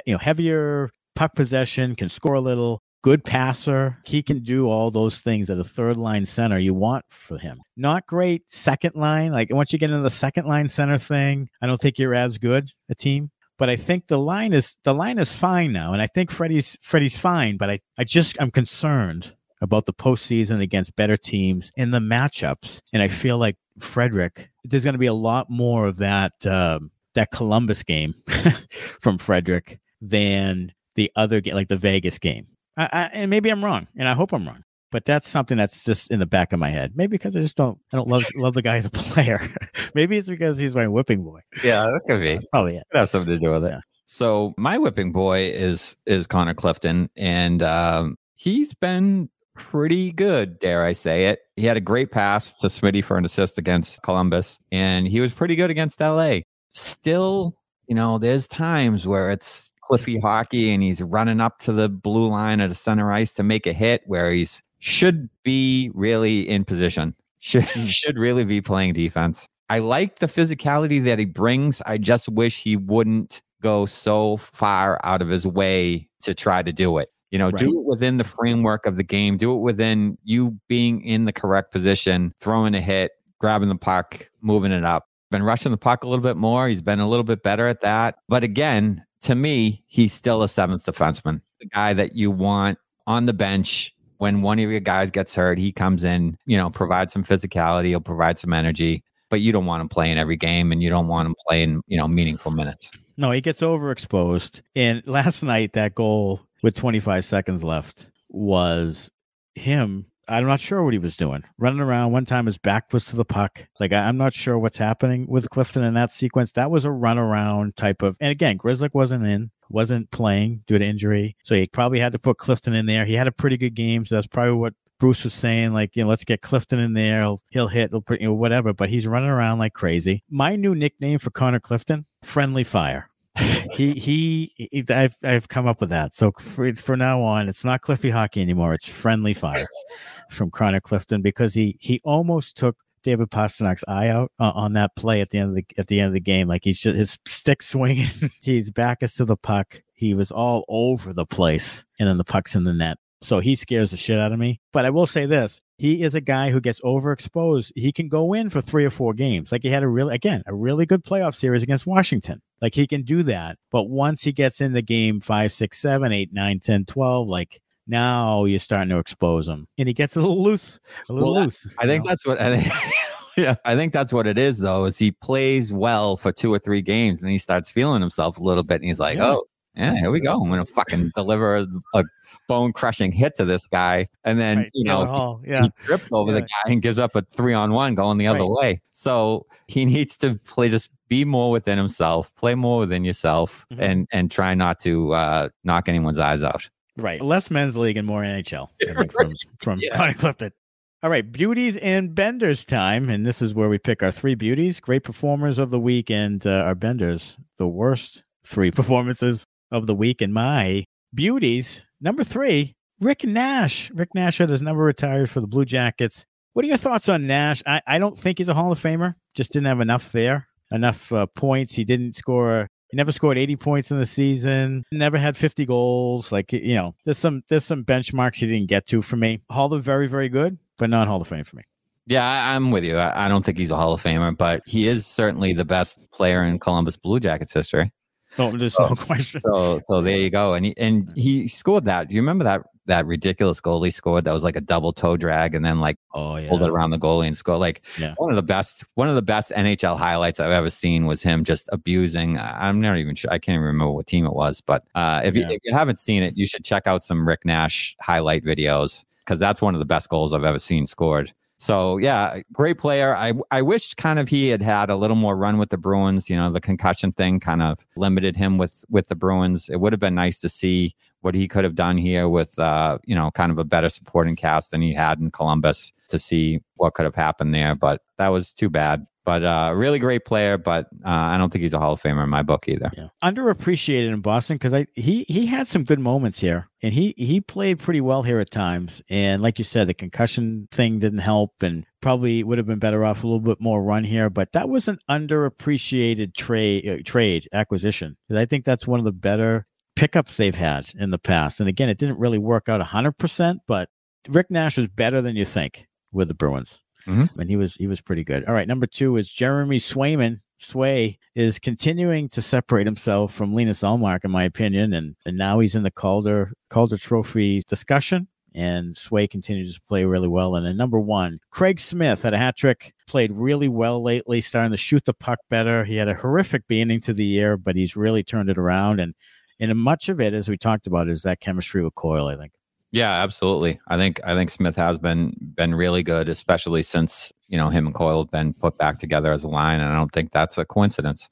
you know heavier puck possession, can score a little, good passer. He can do all those things that a third line center you want for him. Not great second line. Like once you get into the second line center thing, I don't think you're as good a team. But I think the line is the line is fine now. And I think Freddie's Freddie's fine, but I, I just I'm concerned about the postseason against better teams in the matchups. And I feel like Frederic, there's going to be a lot more of that um, that Columbus game from Frederic than the other game, like the Vegas game. I, I, and maybe I'm wrong, and I hope I'm wrong. But that's something that's just in the back of my head. Maybe because I just don't, I don't love love the guy as a player. maybe it's because he's my whipping boy. Yeah, that could be. That's probably it. Could have something to do with it. Yeah. So my whipping boy is is Connor Clifton, and um, he's been pretty good, dare I say it. He had a great pass to Smitty for an assist against Columbus, and he was pretty good against LA. Still, you know, there's times where it's Cliffy hockey and he's running up to the blue line at the center ice to make a hit where he's should be really in position. Should hmm. should really be playing defense. I like the physicality that he brings. I just wish he wouldn't go so far out of his way to try to do it. You know, Right. do it within the framework of the game. Do it within you being in the correct position, throwing a hit, grabbing the puck, moving it up. Been rushing the puck a little bit more. He's been a little bit better at that. But again, to me, he's still a seventh defenseman, the guy that you want on the bench when one of your guys gets hurt. He comes in, you know, provides some physicality, he'll provide some energy, but you don't want him playing every game and you don't want him playing, you know, meaningful minutes. No, he gets overexposed. And last night, that goal with 25 seconds left was him. I'm not sure what he was doing. Running around. One time his back was to the puck. Like, I, I'm not sure what's happening with Clifton in that sequence. That was a runaround type of. And again, Grzelcyk wasn't in, wasn't playing due to injury. So he probably had to put Clifton in there. He had a pretty good game. So that's probably what Bruce was saying, like, you know, let's get Clifton in there. He'll, he'll hit, he'll, you know, whatever. But he's running around like crazy. My new nickname for Connor Clifton, Friendly Fire. He, he, he, I've, I've come up with that. So for, for now on, it's not Cliffy Hockey anymore. It's Friendly Fire from Chronic Clifton because he, he almost took David Pastrnak's eye out uh, on that play at the end of the at the end of the game. Like he's just his stick swinging, he's back is to the puck. He was all over the place, and then the puck's in the net. So he scares the shit out of me. But I will say this: he is a guy who gets overexposed. He can go in for three or four games. Like he had a really, again, a really good playoff series against Washington. Like he can do that. But once he gets in the game five, six, seven, eight, nine, 10, 12, like now you're starting to expose him. And he gets a little loose, a little Well, loose. I you think know? that's what I think. Yeah, I think that's what it is, though. Is he plays well for two or three games, and he starts feeling himself a little bit, and he's like, Yeah. "Oh, yeah, here we go. I'm gonna fucking deliver a, a bone crushing hit to this guy," and then Right, you know Hall, he, yeah. he trips over the guy and gives up a three on one going the other Right. way. So he needs to play just be more within himself, play more within yourself, Mhm. and and try not to uh, knock anyone's eyes out. Right. Less men's league and more NHL, I think, from, from Yeah. Connie Clifton. All right. Beauties and benders time. And this is where we pick our three beauties, great performers of the week, and uh, our benders, the worst three performances of the week. And my beauties, number three, Rick Nash. Rick Nash had his number retired for the Blue Jackets. What are your thoughts on Nash? I, I don't think he's a Hall of Famer. Just didn't have enough there, enough uh, points. He didn't score he never scored 80 points in the season. Never had 50 goals. Like you know, there's some there's some benchmarks he didn't get to for me. Hall of very very good, but not Hall of Fame for me. Yeah, I, I'm with you. I, I don't think he's a Hall of Famer, but he is certainly the best player in Columbus Blue Jackets history. No, there's no question. So, so there you go. And he and he scored that. Do you remember that that ridiculous goal he scored? That was like a double toe drag, and then like Oh yeah, pulled it around the goalie and scored. Like Yeah. one of the best, one of the best NHL highlights I've ever seen was him just abusing. I'm not even sure. I can't even remember what team it was, but uh, if, Yeah. you, if you haven't seen it, you should check out some Rick Nash highlight videos because that's one of the best goals I've ever seen scored. So yeah, great player. I I wish kind of he had had a little more run with the Bruins. You know, the concussion thing kind of limited him with with the Bruins. It would have been nice to see what he could have done here with uh you know kind of a better supporting cast than he had in Columbus to see what could have happened there. But that was too bad. But uh, really great player, but uh, I don't think he's a Hall of Famer in my book either. yeah. underappreciated in Boston because I he he had some good moments here, and he he played pretty well here at times. And like you said, the concussion thing didn't help, and probably would have been better off a little bit more run here. But that was an underappreciated trade uh, trade acquisition. I think that's one of the better pickups they've had in the past. And again, it didn't really work out hundred percent, but Rick Nash was better than you think with the Bruins Mhm. and he was he was pretty good. All right, number two is Jeremy Swayman. Sway is continuing to separate himself from Linus Ullmark, in my opinion, and and now he's in the Calder Calder Trophy discussion. And Sway continues to play really well. And then number one, Craig Smith had a hat trick, played really well lately, starting to shoot the puck better. He had a horrific beginning to the year, but he's really turned it around. And and much of it, as we talked about, is that chemistry with Coyle, I think. Yeah, absolutely. I think I think Smith has been been really good, especially since you know him and Coyle have been put back together as a line, and I don't think that's a coincidence.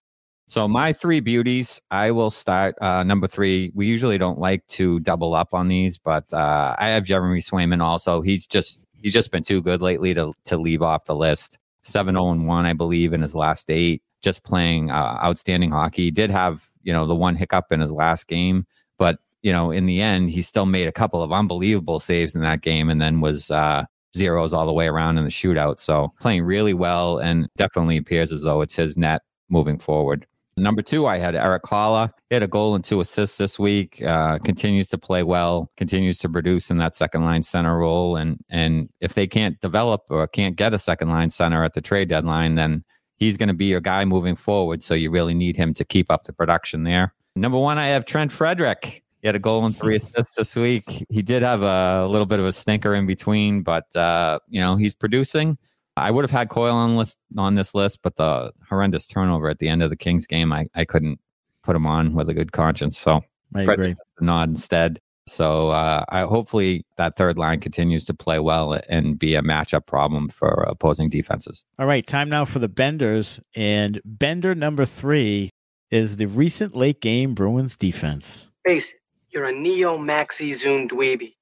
So my three beauties, I will start uh, number three. We usually don't like to double up on these, but uh, I have Jeremy Swayman also. He's just he's just been too good lately to to leave off the list. Seven zero and one, I believe, in his last eight. Just playing uh, outstanding hockey. Did have you know the one hiccup in his last game, but you know, in the end, he still made a couple of unbelievable saves in that game and then was uh, zeros all the way around in the shootout. So playing really well and definitely appears as though it's his net moving forward. Number two, I had Erik Haula. He had a goal and two assists this week. Uh, continues to play well. Continues to produce in that second line center role. And and if they can't develop or can't get a second line center at the trade deadline, then he's going to be your guy moving forward. So you really need him to keep up the production there. Number one, I have Trent Frederic. He had a goal and three assists this week. He did have a little bit of a stinker in between, but uh, you know he's producing. I would have had Coyle on list on this list, but the horrendous turnover at the end of the Kings game, I, I couldn't put him on with a good conscience. So I Fred agree. nod instead. So uh, I hopefully that third line continues to play well and be a matchup problem for opposing defenses. All right, time now for the benders. And bender number three is the recent late game Bruins defense. Face, you're a neo maxi zoom dweeby.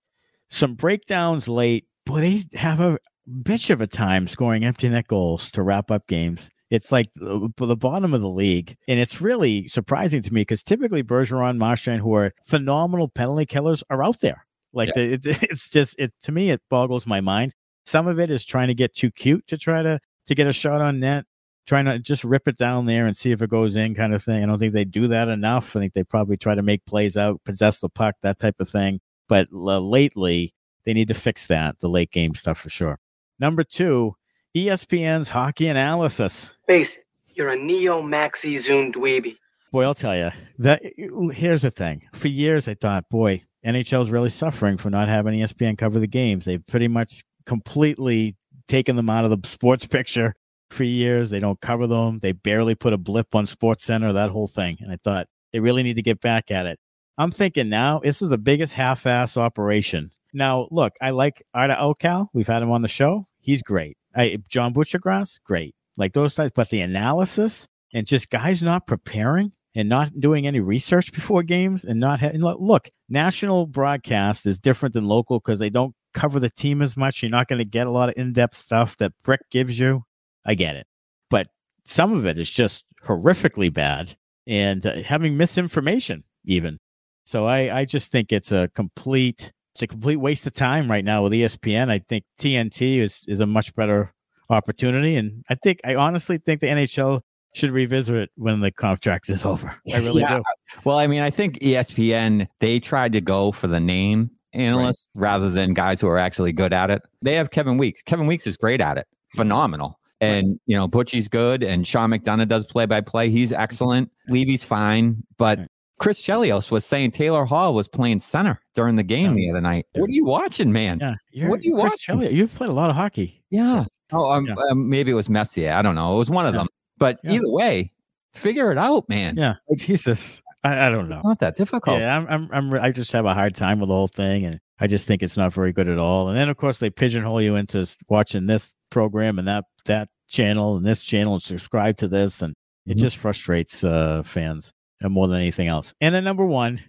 Some breakdowns late. Boy, they have a bitch of a time scoring empty net goals to wrap up games. It's like the, the bottom of the league. And it's really surprising to me because typically Bergeron, Marchand, who are phenomenal penalty killers, are out there. Like the, it's, it's just it to me, it boggles my mind. Some of it is trying to get too cute to try to to get a shot on net, trying to just rip it down there and see if it goes in, kind of thing. I don't think they do that enough. I think they probably try to make plays out, possess the puck, that type of thing. But uh, lately, they need to fix that, the late game stuff for sure. Number two, ESPN's hockey analysis. Face, you're a neo maxi zoom dweeby. Boy, I'll tell you that. Here's the thing. For years, I thought, boy, NHL's really suffering for not having ESPN cover the games. They've pretty much completely taken them out of the sports picture for years. They don't cover them. They barely put a blip on Sports Center. That whole thing. And I thought they really need to get back at it. I'm thinking now this is the biggest half-ass operation. Now, look, I like Arda Ocal. We've had him on the show. He's great. I, John Buccigross, great. Like those types, but the analysis and just guys not preparing and not doing any research before games and not having look, national broadcast is different than local because they don't cover the team as much. You're not going to get a lot of in-depth stuff that Brick gives you. I get it. But some of it is just horrifically bad and uh, having misinformation even. So I, I just think it's a complete it's a complete waste of time right now with ESPN. I think TNT is is a much better opportunity, and I think I honestly think the NHL should revisit it when the contract is over. I really Yeah. do. Well, I mean, I think ESPN they tried to go for the name analyst rather than guys who are actually good at it. They have Kevin Weeks. Kevin Weeks is great at it, phenomenal. And you know, Butchie's good, and Sean McDonough does play by play. He's excellent. Levy's fine, but. Chris Chelios was saying Taylor Hall was playing center during the game the other night. What are you watching, man? Yeah, What do you Chris watch? Chelios, You've played a lot of hockey. Yeah. Oh, um, Yeah. um, maybe it was Messier. I don't know. It was one of Yeah. them. But Yeah. either way, figure it out, man. Yeah, Jesus, I, I don't know. It's not that difficult. Yeah, I'm, I'm, I'm, I just have a hard time with the whole thing, and I just think it's not very good at all. And then, of course, they pigeonhole you into watching this program and that that channel and this channel and subscribe to this, and it Mhm. just frustrates uh, fans uh, more than anything else. And then number one,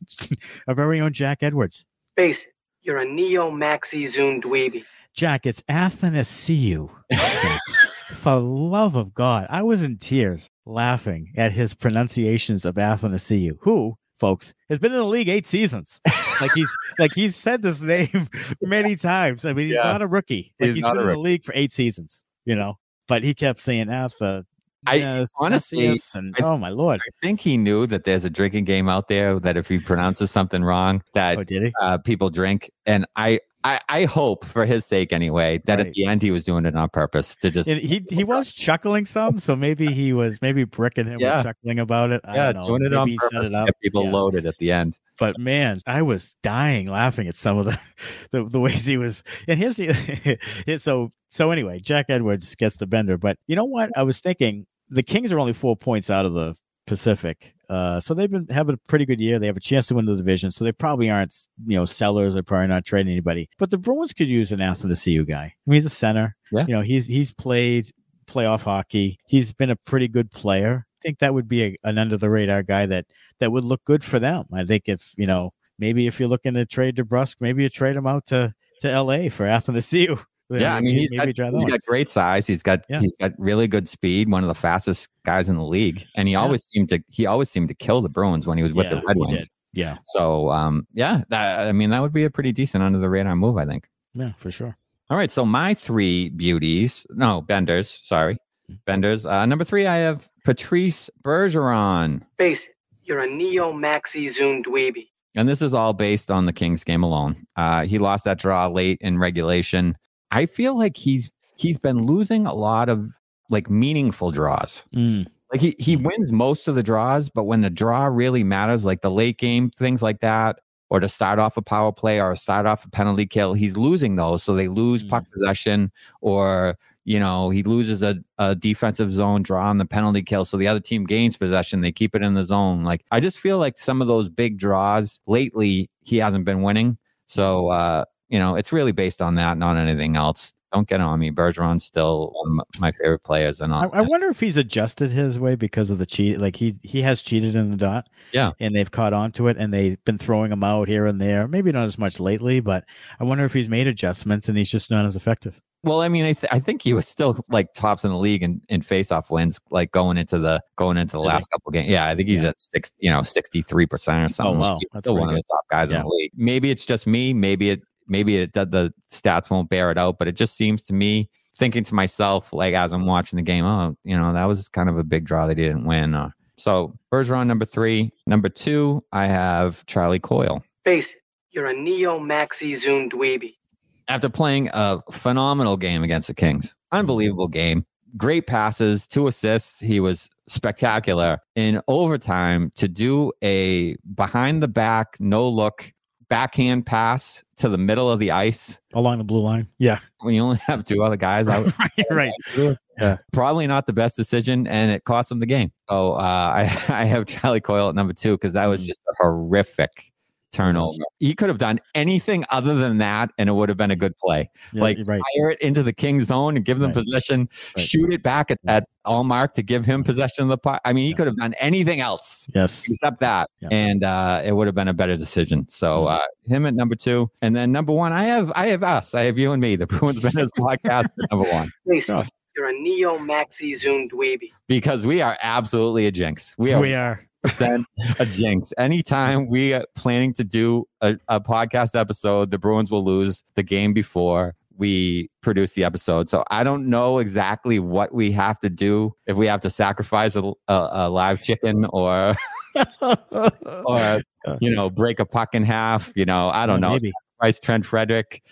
our very own Jack Edwards. Face, you're a neo maxi zoom dweeby. Jack, it's Athanasiou. Jack. For love of God, I was in tears laughing at his pronunciations of Athanasiou, who, folks, has been in the league eight seasons. like he's like he's said this name many times. I mean, he's Yeah. not a rookie. Like He's he's not been a in the league for eight seasons, you know. But he kept saying Atha. I- honestly, Athanasius," and I- oh my lord, I think he knew that there's a drinking game out there that if he pronounces something wrong, that oh uh, people drink. And I, I, I hope for his sake anyway that Right. at the end he was doing it on purpose to just And he he was chuckling some, so maybe he was maybe bricking him Yeah. chuckling about it. I yeah don't know. doing it Maybe on purpose it to up. get people Yeah. loaded at the end. but man, I was dying laughing at some of the the, the ways he was. And here's the so so anyway, Jack Edwards gets the bender. But you know what? I was thinking the Kings are only four points out of the Pacific. Uh, so they've been having a pretty good year. They have a chance to win the division. So they probably aren't, you know, sellers. They're probably not trading anybody. But the Bruins could use an Athanasiou guy. I mean, he's a center. Yeah. You know, he's he's played playoff hockey. He's been a pretty good player. I think that would be a, an under the radar guy that that would look good for them. I think if you know maybe if you're looking to trade DeBrusk, maybe you trade him out to to L.A. for Athanasiou. Yeah, I mean he's got, maybe try he's that one. got great size. He's got Yeah. he's got really good speed. One of the fastest guys in the league, and he Yeah. always seemed to he always seemed to kill the Bruins when he was with Yeah, the Red he Wings. did. yeah, So um, yeah, that, I mean that would be a pretty decent under the radar move, I think. yeah, for sure. All right, so my three beauties, no benders, sorry, Mm. benders. Uh, number three, I have Patrice Bergeron. Face it, you're a neo maxi zoom dweeby. And this is all based on the Kings game alone. Uh, he lost that draw late in regulation. I feel like he's he's been losing a lot of like meaningful draws. Mm. Like he he wins most of the draws, but when the draw really matters, like the late game things like that, or to start off a power play or start off a penalty kill, he's losing those. So they lose puck possession, or you know he loses a, a defensive zone draw on the penalty kill, so the other team gains possession. They keep it in the zone. Like I just feel like some of those big draws lately, he hasn't been winning. So uh, you know it's really based on that, not anything else. Don't get on me. Bergeron's still of my favorite players, and I, I wonder if he's adjusted his way because of the cheat. Like he he has cheated in the dot. Yeah. and they've caught on to it, and they've been throwing him out here and there. Maybe not as much lately, but I wonder if he's made adjustments and he's just not as effective. Well, I mean, I, th- I think he was still like tops in the league in, in faceoff wins, like going into the going into the last couple games. Yeah, I think he's Yeah. at six, you know, sixty three percent or oh, something. Oh wow. He's That's still one of pretty the top guys Yeah. in the league. Maybe it's just me. Maybe it maybe it the, the stats won't bear it out, but it just seems to me thinking to myself like as I'm watching the game, oh, you know, that was kind of a big draw. They didn't win. Uh, so Bergeron number three, number two, I have Charlie Coyle. Face it, you're a neo maxi zoom dweeby. after playing a phenomenal game against the Kings. Unbelievable game. Great passes, two assists. He was spectacular in overtime to do a behind the back, no look backhand pass to the middle of the ice Along the blue line. Yeah, when you only have two other guys out. right. Probably not the best decision, and it cost them the game. So uh, I, I have Charlie Coyle at number two because that was Mm. just a horrific turnover. He could have done anything other than that, and it would have been a good play. Yeah, like right. fire it into the King's zone and give them Right. possession, Right. shoot it back at, at Ullmark to give him possession of the puck. I mean, he Yeah. could have done anything else Yes. except that, Yeah. and uh, it would have been a better decision. So Mhm. uh, him at number two, and then number one, I have I have us, I have you and me, the Bruins Bennett podcast at number one, Face Oh. it, you're a neo maxi zoom dweeby. because we are absolutely a jinx. We are We are. Percent a jinx. Anytime we are planning to do a, a podcast episode, the Bruins will lose the game before we produce the episode. So I don't know exactly what we have to do if we have to sacrifice a, a, a live chicken or or you know break a puck in half. You know I don't know. Maybe. Sacrifice Trent Frederic,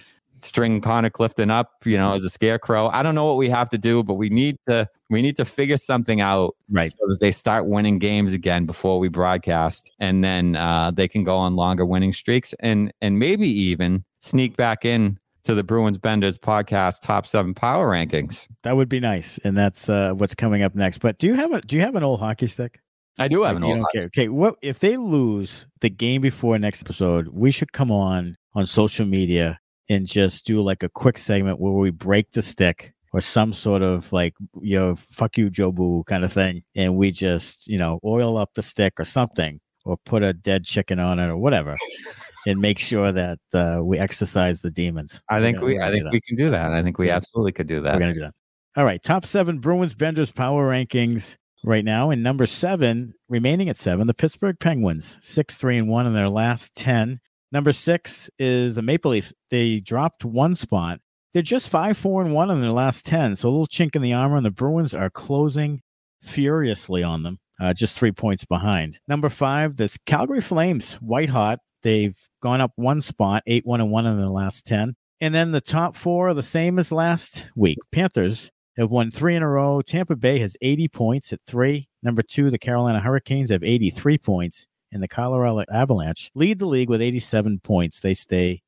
string Connor Clifton up. You know as a scarecrow. I don't know what we have to do, but we need to we need to figure something out Right. so that they start winning games again before we broadcast, and then uh, they can go on longer winning streaks, and and maybe even sneak back in to the Bruins Benders podcast top seven power rankings. That would be nice, and that's uh, what's coming up next. But do you have a do you have an old hockey stick? I do have an old. care. Okay, what if they lose the game before next episode? We should come on on social media and just do like a quick segment where we break the stick or some sort of like you know fuck you Jobu kind of thing, and we just you know oil up the stick or something, or put a dead chicken on it or whatever, and make sure that uh, we exercise the demons. I think we. I think that. we can do that. I think we absolutely could do that. We're gonna do that. All right, top seven Bruins Benders power rankings right now. And number seven, remaining at seven, the Pittsburgh Penguins, six, three, and one in their last ten. Number six is the Maple Leafs. They dropped one spot. They're just five, four, and one in their last ten. So a little chink in the armor, and the Bruins are closing furiously on them. Uh, just three points behind. Number five, this Calgary Flames, white hot. They've gone up one spot, eight, one, and one in their last ten. And then the top four are the same as last week. Panthers have won three in a row. Tampa Bay has 80 points at three. Number two, the Carolina Hurricanes have 83 points. And the Colorado Avalanche lead the league with 87 points. They stay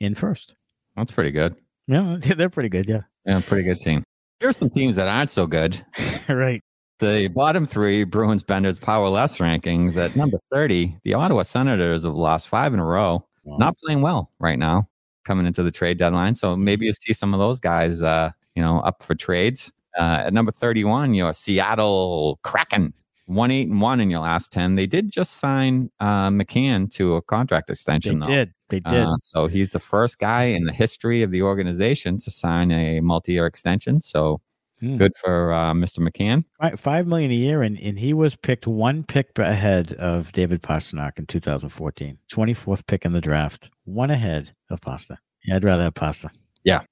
in first. That's pretty good. Yeah, they're pretty good. Yeah. Yeah, pretty good team. Here's some teams that aren't so good. right. The bottom three Bruins Benders power less rankings at number 30. The Ottawa Senators have lost five in a row. Not playing well right now coming into the trade deadline. So maybe you see some of those guys, uh, you know, up for trades. Uh, at number 31, your Seattle Kraken, one eight and one in your last 10. They did just sign uh, McCann to a contract They extension, though. They did. They did. Uh, so he's the first guy in the history of the organization to sign a multi-year extension. So Hmm. good for uh, Mr. McCann. Fi- Five million a year, and, and he was picked one pick ahead of David Pastrnak in 2014. 24th pick in the draft, one ahead of Pasta. Yeah, I'd rather have Pasta. Yeah.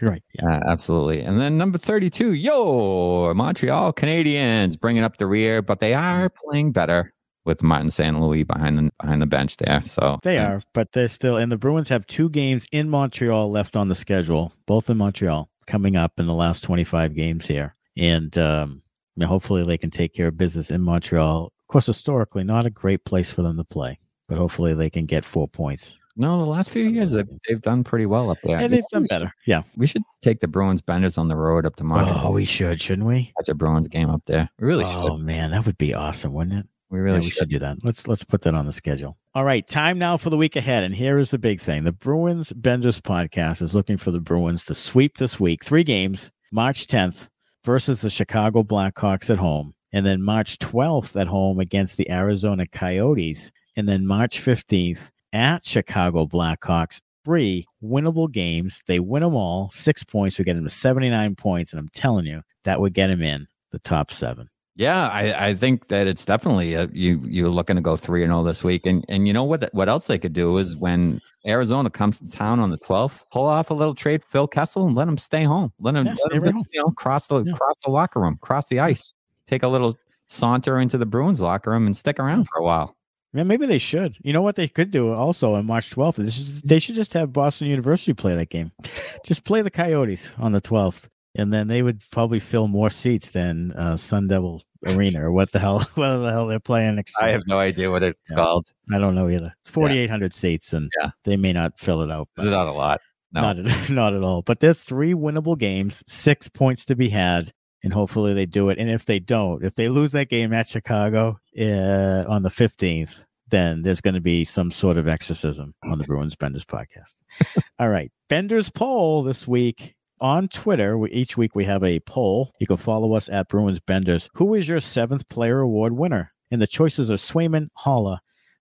Right. Yeah. Uh, absolutely. And then number 32, yo, Montreal Canadiens bringing up the rear, but they are playing better with Martin St. Louis behind the behind the bench there. So They uh, are, but they're still, and the Bruins have two games in Montreal left on the schedule, both in Montreal, coming up in the last 25 games here. And um, mean, hopefully they can take care of business in Montreal. Of course, historically, not a great place for them to play, but hopefully they can get four points. No, the last few years they've, they've done pretty well up there. Yeah, they've done We better. Yeah. We should take the Bruins benders on the road up to Montreal. Oh, we should, shouldn't we? That's a Bruins game up there. We really oh should. man, that would be awesome, wouldn't it? We Yeah, really we should. should do that. Let's let's put that on the schedule. All right, time now for the week ahead, and here is the big thing: the Bruins Benders podcast is looking for the Bruins to sweep this week. Three games: March 10th versus the Chicago Blackhawks at home, and then March 12th at home against the Arizona Coyotes, and then March 15th at Chicago Blackhawks. Three winnable games. They win them all. Six points. We get them to 79 points, and I'm telling you that would get them in the top seven. Yeah, I, I think that it's definitely a, you you're looking to go three and all this week, and and you know what what else they could do is when Arizona comes to town on the twelfth, pull off a little trade Phil Kessel and let him stay home, let him, Yeah, let him right just, home. you know cross the Yeah. cross the locker room, cross the ice, take a little saunter into the Bruins locker room and stick around for a while. Yeah, maybe they should. You know what they could do also on March 12th? This is, they should just have Boston University play that game. just play the Coyotes on the 12th, and then they would probably fill more seats than uh, Sun Devil Arena or what the hell, what the hell they're playing next I have no idea what it's Yeah. called. I don't know either. It's 4,800 seats, and Yeah. they may not fill it out. Is not a lot. No. Not at, not at all. But there's three winnable games, six points to be had, and hopefully they do it. And if they don't, if they lose that game at Chicago uh, on the 15th, then there's going to be some sort of exorcism on the Bruins Benders podcast. all right. Benders poll this week on Twitter. We, each week we have a poll. You can follow us at Bruins Benders. Who is your seventh player award winner? And the choices are Swayman, Haula,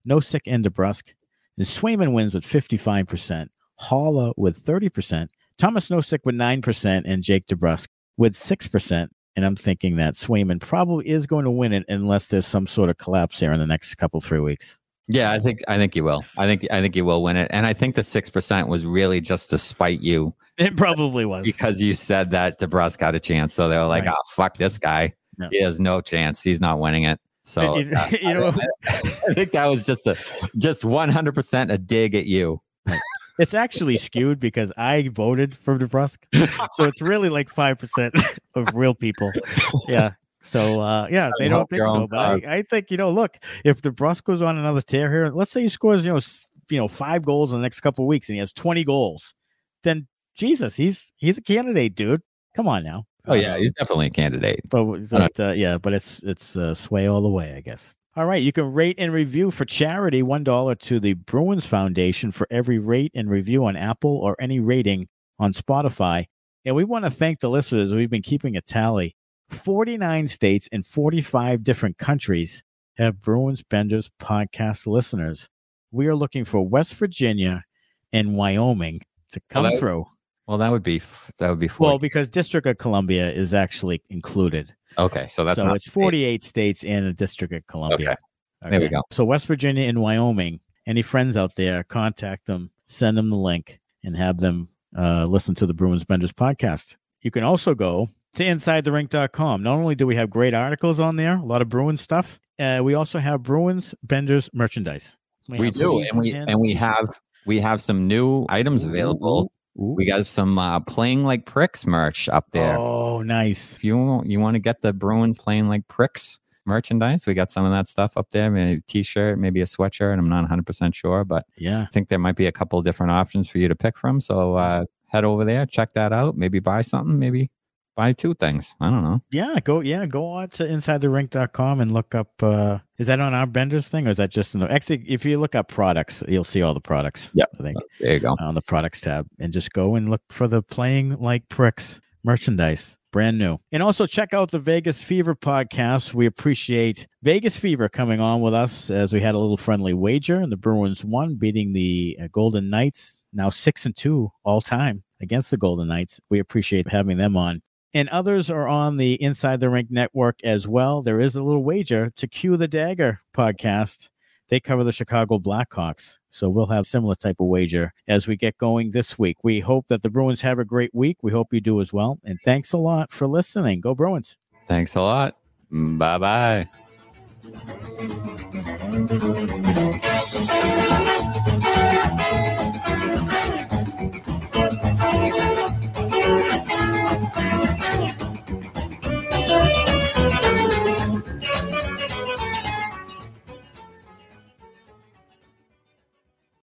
Nosek, and DeBrusk. And Swayman wins with 55%. Haula with 30%, Tomas Nosek with 9%, and Jake DeBrusk with 6%. And I'm thinking that Swayman probably is going to win it unless there's some sort of collapse here in the next couple, three weeks. Yeah, I think I think you will. I think I think you will win it, and I think the six percent was really just to spite you It probably was. because you said that DeBrusk got a chance. So they were like, Right. "Oh, fuck this guy. Yeah. He has no chance. He's not winning it." So you, uh, you know, I think that was just a just one hundred percent a dig at you. It's actually skewed because I voted for DeBrusk. so it's really like 5% of real people. Yeah. So uh, yeah, they don't think so, but I. I think you know. Look, if DeBrusk goes on another tear here, let's say he scores you know you know five goals in the next couple of weeks and he has twenty goals, then Jesus, he's he's a candidate, dude. Come on now. Oh yeah, he's definitely a candidate. but but, uh, yeah, but it's it's uh, sway all the way, I guess. All right, you can rate and review for charity one dollar to the Bruins Foundation for every rate and review on Apple or any rating on Spotify. And we want to thank the listeners. We've been keeping a tally. Forty nine states and forty five different countries have Bruins Benders podcast listeners. We are looking for West Virginia and Wyoming to come that- through. Well, that would be that would be four. Well, because District of Columbia is actually included okay, so that's so it's 48 states and a district of Columbia. There we go. So West Virginia and Wyoming. Any friends out there, contact them, send them the link, and have them uh, listen to the Bruins Benders podcast. You can also go to InsideTheRink.com. Not only do we have great articles on there, a lot of Bruins stuff, uh, we also have Bruins Benders merchandise. We have do, and we and we have we have some new items available. Ooh. We got some uh, playing like pricks merch up there. Oh, nice. If you you want to get the Bruins playing like pricks merchandise, we got some of that stuff up there. Maybe a t-shirt, maybe a sweatshirt. I'm not 100 percent sure, but Yeah. I think there might be a couple of different options for you to pick from. So uh, head over there, check that out. Maybe buy something. Maybe buy two things. I don't know. Yeah, go yeah, go on to insidetherink.com and look up uh is that on our benders thing or is that just in the actually if you look up products, you'll see all the products. Yeah. I think There you go. on the products tab and just go and look for the playing like pricks merchandise. Brand new. And also check out the Vegas Fever podcast. We appreciate Vegas Fever coming on with us as we had a little friendly wager and the Bruins won, beating the uh, Golden Knights, now six and two all time against the Golden Knights. We appreciate having them on and others are on the Inside the Rink network as well. There is a little wager to Cue the Dagger podcast. They cover the Chicago Blackhawks. So we'll have similar type of wager as we get going this week. We hope that the Bruins have a great week. We hope you do as well. And thanks a lot for listening. Go Bruins. Thanks a lot. Bye bye. Thank you.